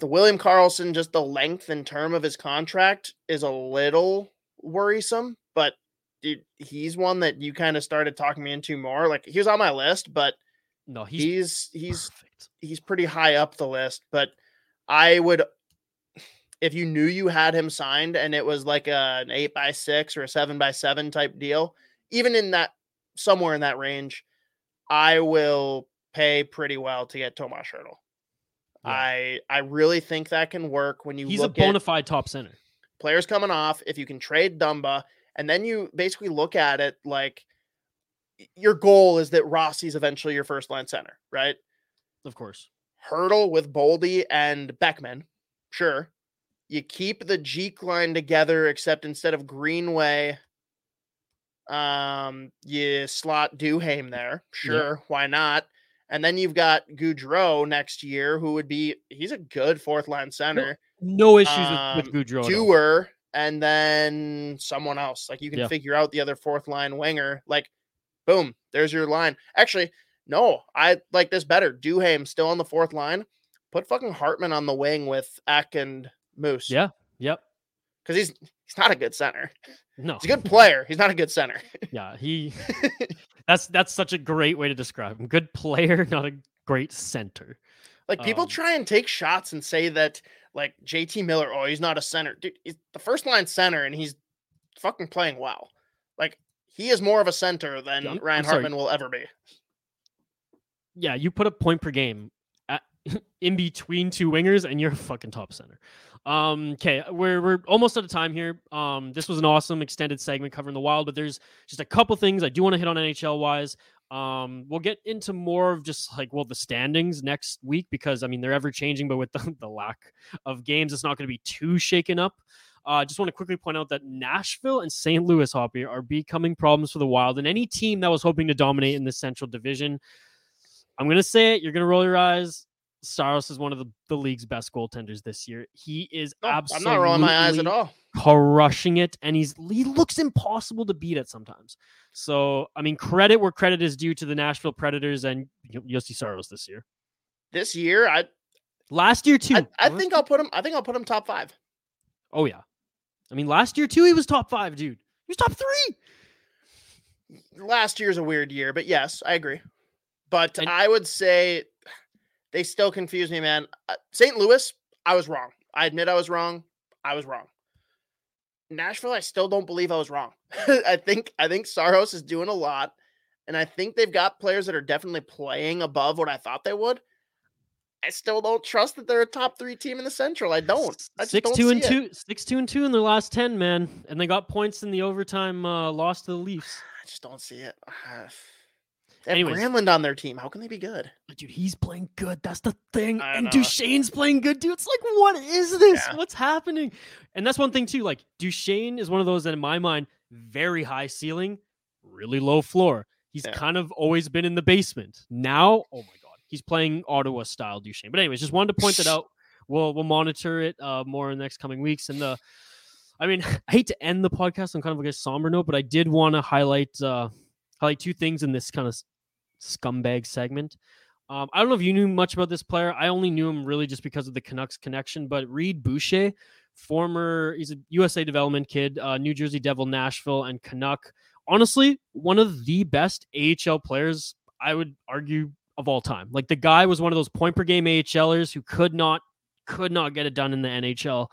the William Karlsson, just the length and term of his contract is a little worrisome, but dude, he's one that you kind of started talking me into more. Like he was on my list, but no, he's he's he's he's pretty high up the list. But I would if you knew you had him signed and it was like a, an eight by six or a seven by seven type deal, even in that somewhere in that range, I will pay pretty well to get Tomas Hertl. Yeah. I I really think that can work when you He's a bona fide top center. players coming off. If you can trade Dumba, and then you basically look at it like your goal is that Rossi's eventually your first line center, right? Of course. Hurdle with Boldy and Beckman, sure. You keep the Jeek line together, except instead of Greenway, um, you slot Duhaime there. Sure, why not? And then you've got Gaudreau next year, who would be he's a good fourth line center. No issues with, Um, with Gaudreau. Dewar, and then someone else. Like you can Yeah. figure out the other fourth line winger. Like, boom, there's your line. Actually, no, I like this better. Duhaime still on the fourth line. Put fucking Hartman on the wing with Ek and Moose. Yeah. Yep. because he's he's not a good center. No. He's a good player. He's not a good center. Yeah. He. that's that's such a great way to describe him. Good player, not a great center. Like people Um, try and take shots and say that like JT Miller, oh, he's not a center. Dude, he's the first line center and he's fucking playing well. Like he is more of a center than I'm- Ryan. Hartman will ever be. Yeah, you put a point per game in between two wingers, and you're a fucking top center. Um, okay, we're we're almost out of time here. Um, this was an awesome extended segment covering the Wild, but there's just a couple things I do want to hit on NHL wise. Um, we'll get into more of just like well the standings next week because I mean they're ever changing, but with the, the lack of games, it's not going to be too shaken up. I uh, just want to quickly point out that Nashville and St. Louis Hoppy are becoming problems for the Wild, and any team that was hoping to dominate in the Central Division. I'm gonna say it. You're gonna roll your eyes. Saros is one of the, the league's best goaltenders this year. He is No, I'm absolutely not rolling my eyes at all. crushing it, and he's he looks impossible to beat at sometimes. So I mean, credit where credit is due to the Nashville Predators and Juuse Saros this year. This year, I Last year too. I, I think I'll put him. I think I'll put him top five. Oh yeah. I mean, last year too, he was top five, dude. He was top three. Last year's a weird year, but yes, I agree. But And- I would say they still confuse me, man. Uh, St. Louis, I was wrong. I admit I was wrong. I was wrong. Nashville, I still don't believe I was wrong. I think I think Saros is doing a lot, and I think they've got players that are definitely playing above what I thought they would. I still don't trust that they're a top three team in the Central. I don't. I just six don't two and it. two, six two and two in their last ten, man, and they got points in the overtime uh, loss to the Leafs. I just don't see it. They have Anyways. Granlund on their team. How can they be good? But dude, he's playing good. That's the thing. I and know. Duchene's playing good, dude. It's like, what is this? Yeah. What's happening? And that's one thing too. Like Duchene is one of those that, in my mind, very high ceiling, really low floor. He's Yeah. kind of always been in the basement. Now, oh my god, he's playing Ottawa style Duchene. But anyways, just wanted to point that out. We'll we'll monitor it uh, more in the next coming weeks. And the, I mean, I hate to end the podcast on kind of like a somber note, but I did want to highlight uh, highlight two things in this kind of scumbag segment. Um, I don't know if you knew much about this player. I only knew him really just because of the Canucks connection. But Reid Boucher, former, he's a USA development kid, uh, New Jersey Devil, Nashville, and Canuck. Honestly, one of the best AHL players, I would argue, of all time. Like the guy was one of those point per game AHLers who could not, could not get it done in the NHL.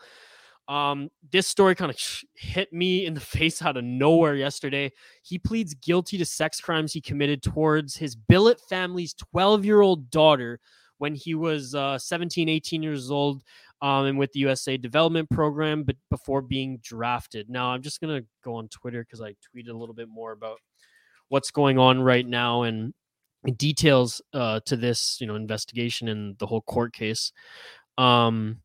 Um, this story kind of hit me in the face out of nowhere yesterday. He pleads guilty to sex crimes he committed towards his billet family's 12 year old daughter when he was uh, 17, 18 years old um, and with the USA development program, but before being drafted. Now, I'm just going to go on Twitter because I tweeted a little bit more about what's going on right now and details uh, to this, you know, investigation and the whole court case. Um,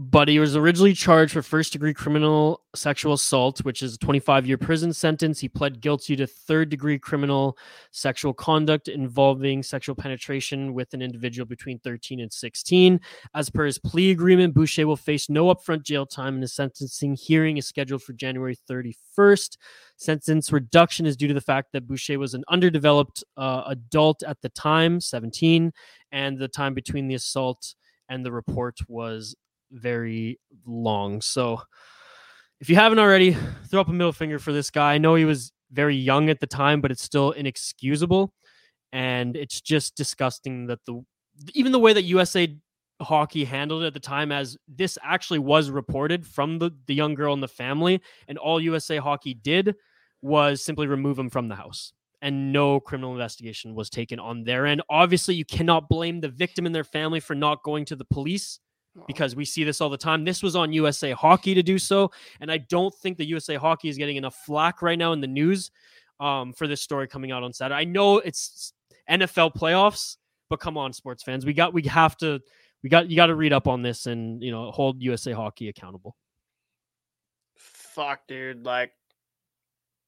but he was originally charged for first degree criminal sexual assault, which is a 25 year prison sentence. He pled guilty to third degree criminal sexual conduct involving sexual penetration with an individual between 13 and 16. As per his plea agreement, Boucher will face no upfront jail time, and his sentencing hearing is scheduled for January 31st. Sentence reduction is due to the fact that Boucher was an underdeveloped uh, adult at the time, 17, and the time between the assault and the report was very long. So if you haven't already, throw up a middle finger for this guy. I know he was very young at the time, but it's still inexcusable. And it's just disgusting that the even the way that USA hockey handled it at the time as this actually was reported from the, the young girl in the family and all USA hockey did was simply remove him from the house and no criminal investigation was taken on their end. Obviously, you cannot blame the victim and their family for not going to the police because we see this all the time. This was on USA Hockey to do so, and I don't think the USA Hockey is getting enough flack right now in the news um, for this story coming out on Saturday. I know it's NFL playoffs, but come on, sports fans, we got we have to we got you got to read up on this and you know hold USA Hockey accountable. Fuck, dude, like.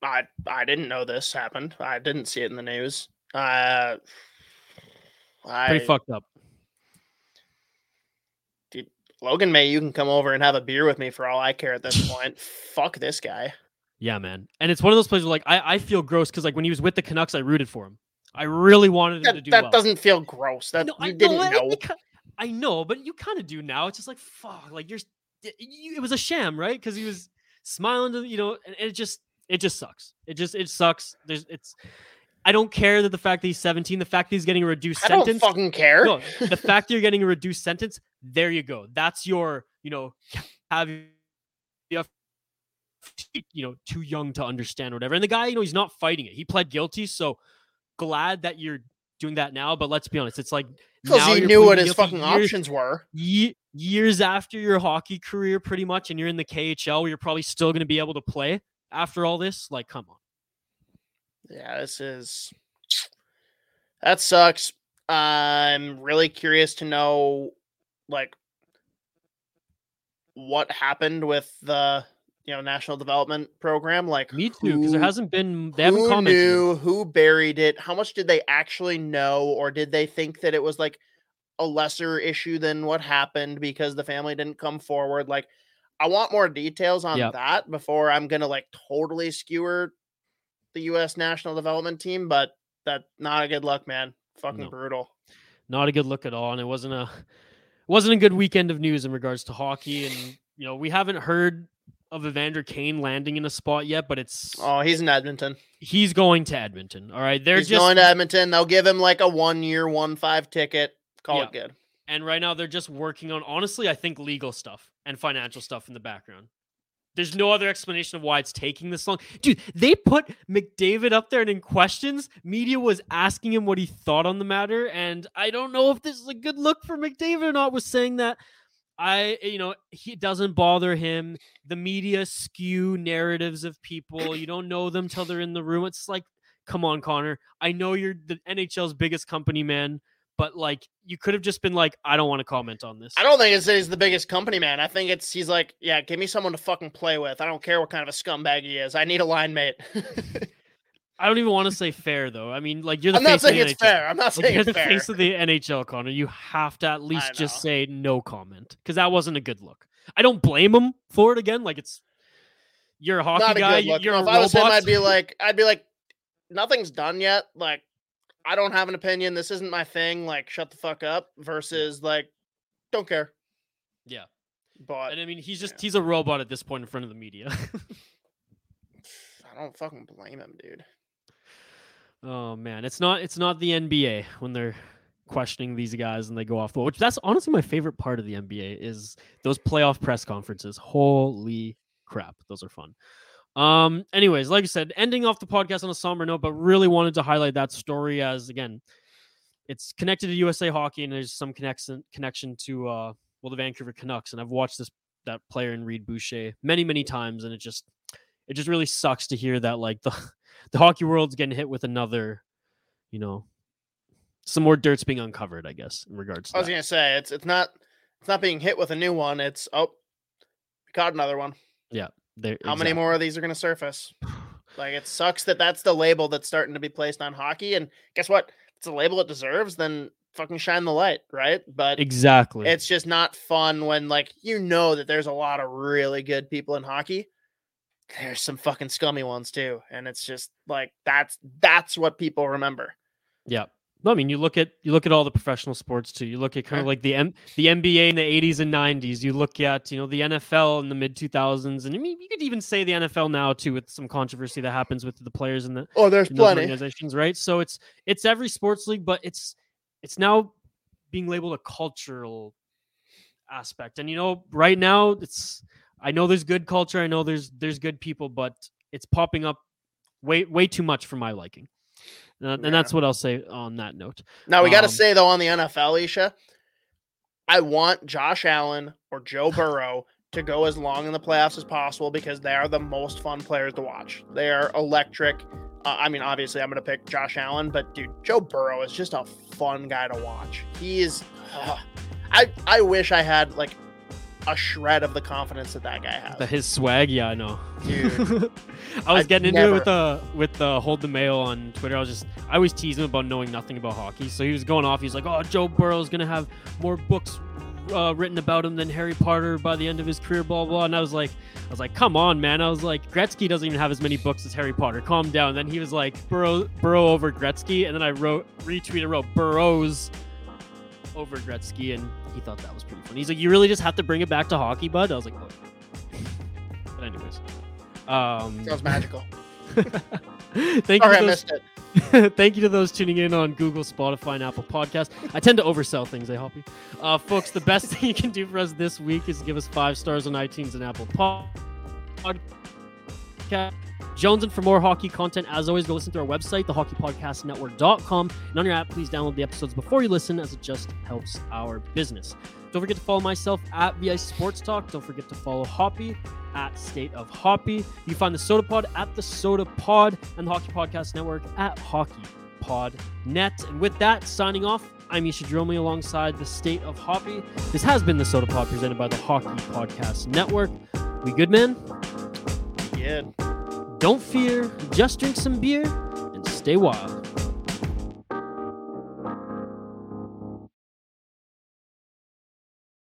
I I didn't know this happened. I didn't see it in the news. Uh, I, Pretty fucked up. Logan May, you can come over and have a beer with me for all I care at this point. Fuck this guy. Yeah, man. And it's one of those places where, like, I, I feel gross because, like, when he was with the Canucks, I rooted for him. I really wanted him to do that well. doesn't feel gross. That No, you I didn't know, I- know. I know, but you kind of do now. It's just like, fuck, like, you're, it, you, it was a sham, right? Because he was smiling to, you know, and it just, it just sucks. It just, it sucks. There's, it's, I don't care that the fact that he's 17, the fact that he's getting a reduced sentence. I don't fucking care. No, the fact that you're getting a reduced sentence, there you go. That's your, you know, have you you know, too young to understand or whatever. And the guy, you know, he's not fighting it. He pled guilty. So glad that you're doing that now. But let's be honest, it's like Because he knew what his fucking years, options were. ye- years after your hockey career, pretty much, and you're in the KHL, where you're probably still going to be able to play after all this. Like, come on. Yeah, this is that sucks. I'm really curious to know like what happened with the you know national development program. Like Me too, because there hasn't been they haven't commented. knew who buried it how much did they actually know or did they think that it was like a lesser issue than what happened because the family didn't come forward like i want more details on Yep. that before i'm gonna like totally skewer the us national development team but that not a good look man. Fucking No. brutal. Not a good look at all and it wasn't a wasn't a good weekend of news in regards to hockey and you know we haven't heard of Evander Kane landing in a spot yet but it's oh he's in edmonton. He's going to Edmonton all right? They're he's just going to edmonton. They'll give him like a one year one five ticket. Call it good. And right now they're just working on honestly I think legal stuff and financial stuff in the background there's no other explanation of why it's taking this long. Dude, they put McDavid up there and in questions, media was asking him what he thought on the matter. And I don't know if this is a good look for McDavid or not, was saying that I, you know, he doesn't bother him. The media skew narratives of people. You don't know them till they're in the room. It's like, come on, Connor. I know you're the NHL's biggest company, man, but like you could have just been like, I don't want to comment on this. I don't think it's he's the biggest company man. I think it's he's like, yeah, give me someone to fucking play with. I don't care what kind of a scumbag he is. I need a line mate. I don't even want to say fair though. I mean, like you're the I'm not face of saying the it's NHL. fair. I'm not Like, saying you're it's the fair. face of the NHL, Connor. You have to at least just say no comment because that wasn't a good look. I don't blame him for it. Again, like it's you're a hockey not a guy. you- look. You're if a I was him. I'd be like, I'd be like, nothing's done yet. Like, I don't have an opinion. This isn't my thing. Like, shut the fuck up. Versus like, don't care. Yeah. But And I mean, he's just yeah. he's a robot at this point in front of the media. I don't fucking blame him, dude. oh man, it's not it's not the NBA when they're questioning these guys and they go off the wall. Which that's honestly my favorite part of the NBA is those playoff press conferences. Holy crap, those are fun. Um, anyways, like I said, ending off the podcast on a somber note, but really wanted to highlight that story as again, it's connected to USA hockey and there's some connection connection to uh well the Vancouver Canucks. And I've watched this that player in Reid Boucher many, many times, and it just it just really sucks to hear that like the the hockey world's getting hit with another, you know, some more dirt's being uncovered, I guess, in regards to I was that. gonna say it's it's not it's not being hit with a new one. It's oh, we caught another one. There- How many more of these are gonna surface? Like it sucks that that's the label that's starting to be placed on hockey. And guess what? If it's a label it deserves. Then fucking shine the light, right? But Exactly. it's just not fun when like you know that there's a lot of really good people in hockey. There's some fucking scummy ones too, and it's just like that's that's what people remember. Yeah. No, I mean, you look at you look at all the professional sports too. You look at kind of like the M- the NBA in the 80s and 90s. You look at you know the NFL in the mid 2000s, and I mean you could even say the NFL now too, with some controversy that happens with the players in the Oh, there's plenty. organizations, right? So it's it's every sports league, but it's it's now being labeled a cultural aspect. And you know, right now it's I know there's good culture, I know there's there's good people, but it's popping up way way too much for my liking. Uh, and Yeah. that's what I'll say on that note. Now we got to Um, say though on the NFL, Isha, I want Josh Allen or Joe Burrow to go as long in the playoffs as possible because they are the most fun players to watch. They are electric. Uh, I mean, obviously, I'm going to pick Josh Allen, but dude, Joe Burrow is just a fun guy to watch. He is. ugh. I I wish I had like a shred of the confidence that that guy has. The, his swag, yeah, I know. Dude. I was I've getting into it with the with the hold the mail on Twitter. I was just I always tease him about knowing nothing about hockey. So he was going off. He's like, "Oh, Joe Burrow's gonna have more books uh, written about him than Harry Potter by the end of his career." Blah blah. And I was like, I was like, "Come on, man!" I was like, Gretzky doesn't even have as many books as Harry Potter. Calm down. then he was like, Burrow Burrow over Gretzky, and then I wrote retweeted wrote Burrows over Gretzky, and he thought that was pretty funny. He's like, "You really just have to bring it back to hockey, bud." I was like, "Look." But anyways, um, Sounds magical. thank Sorry, you. I to missed it. those, thank you to those tuning in on Google, Spotify, and Apple Podcasts. I tend to oversell things, eh, Hoppy? Uh, folks, the best thing you can do for us this week is give us five stars on iTunes and Apple Pod- Podcast. Jones and for more hockey content, as always, go listen to our website, thehockeypodcastnetwork.com. And on your app, please download the episodes before you listen, as it just helps our business. Don't forget to follow myself at VI Sports Talk. Don't forget to follow Hoppy at State of Hoppy. You can find the Sota Pod at the Sota Pod and the Hockey Podcast Network at Hockey Pod Net. And with that, signing off, I'm Isha Dromi alongside the State of Hoppy. This has been the Sota Pod presented by the Hockey Podcast Network. We good, man? Yeah. Don't fear, just drink some beer and stay wild.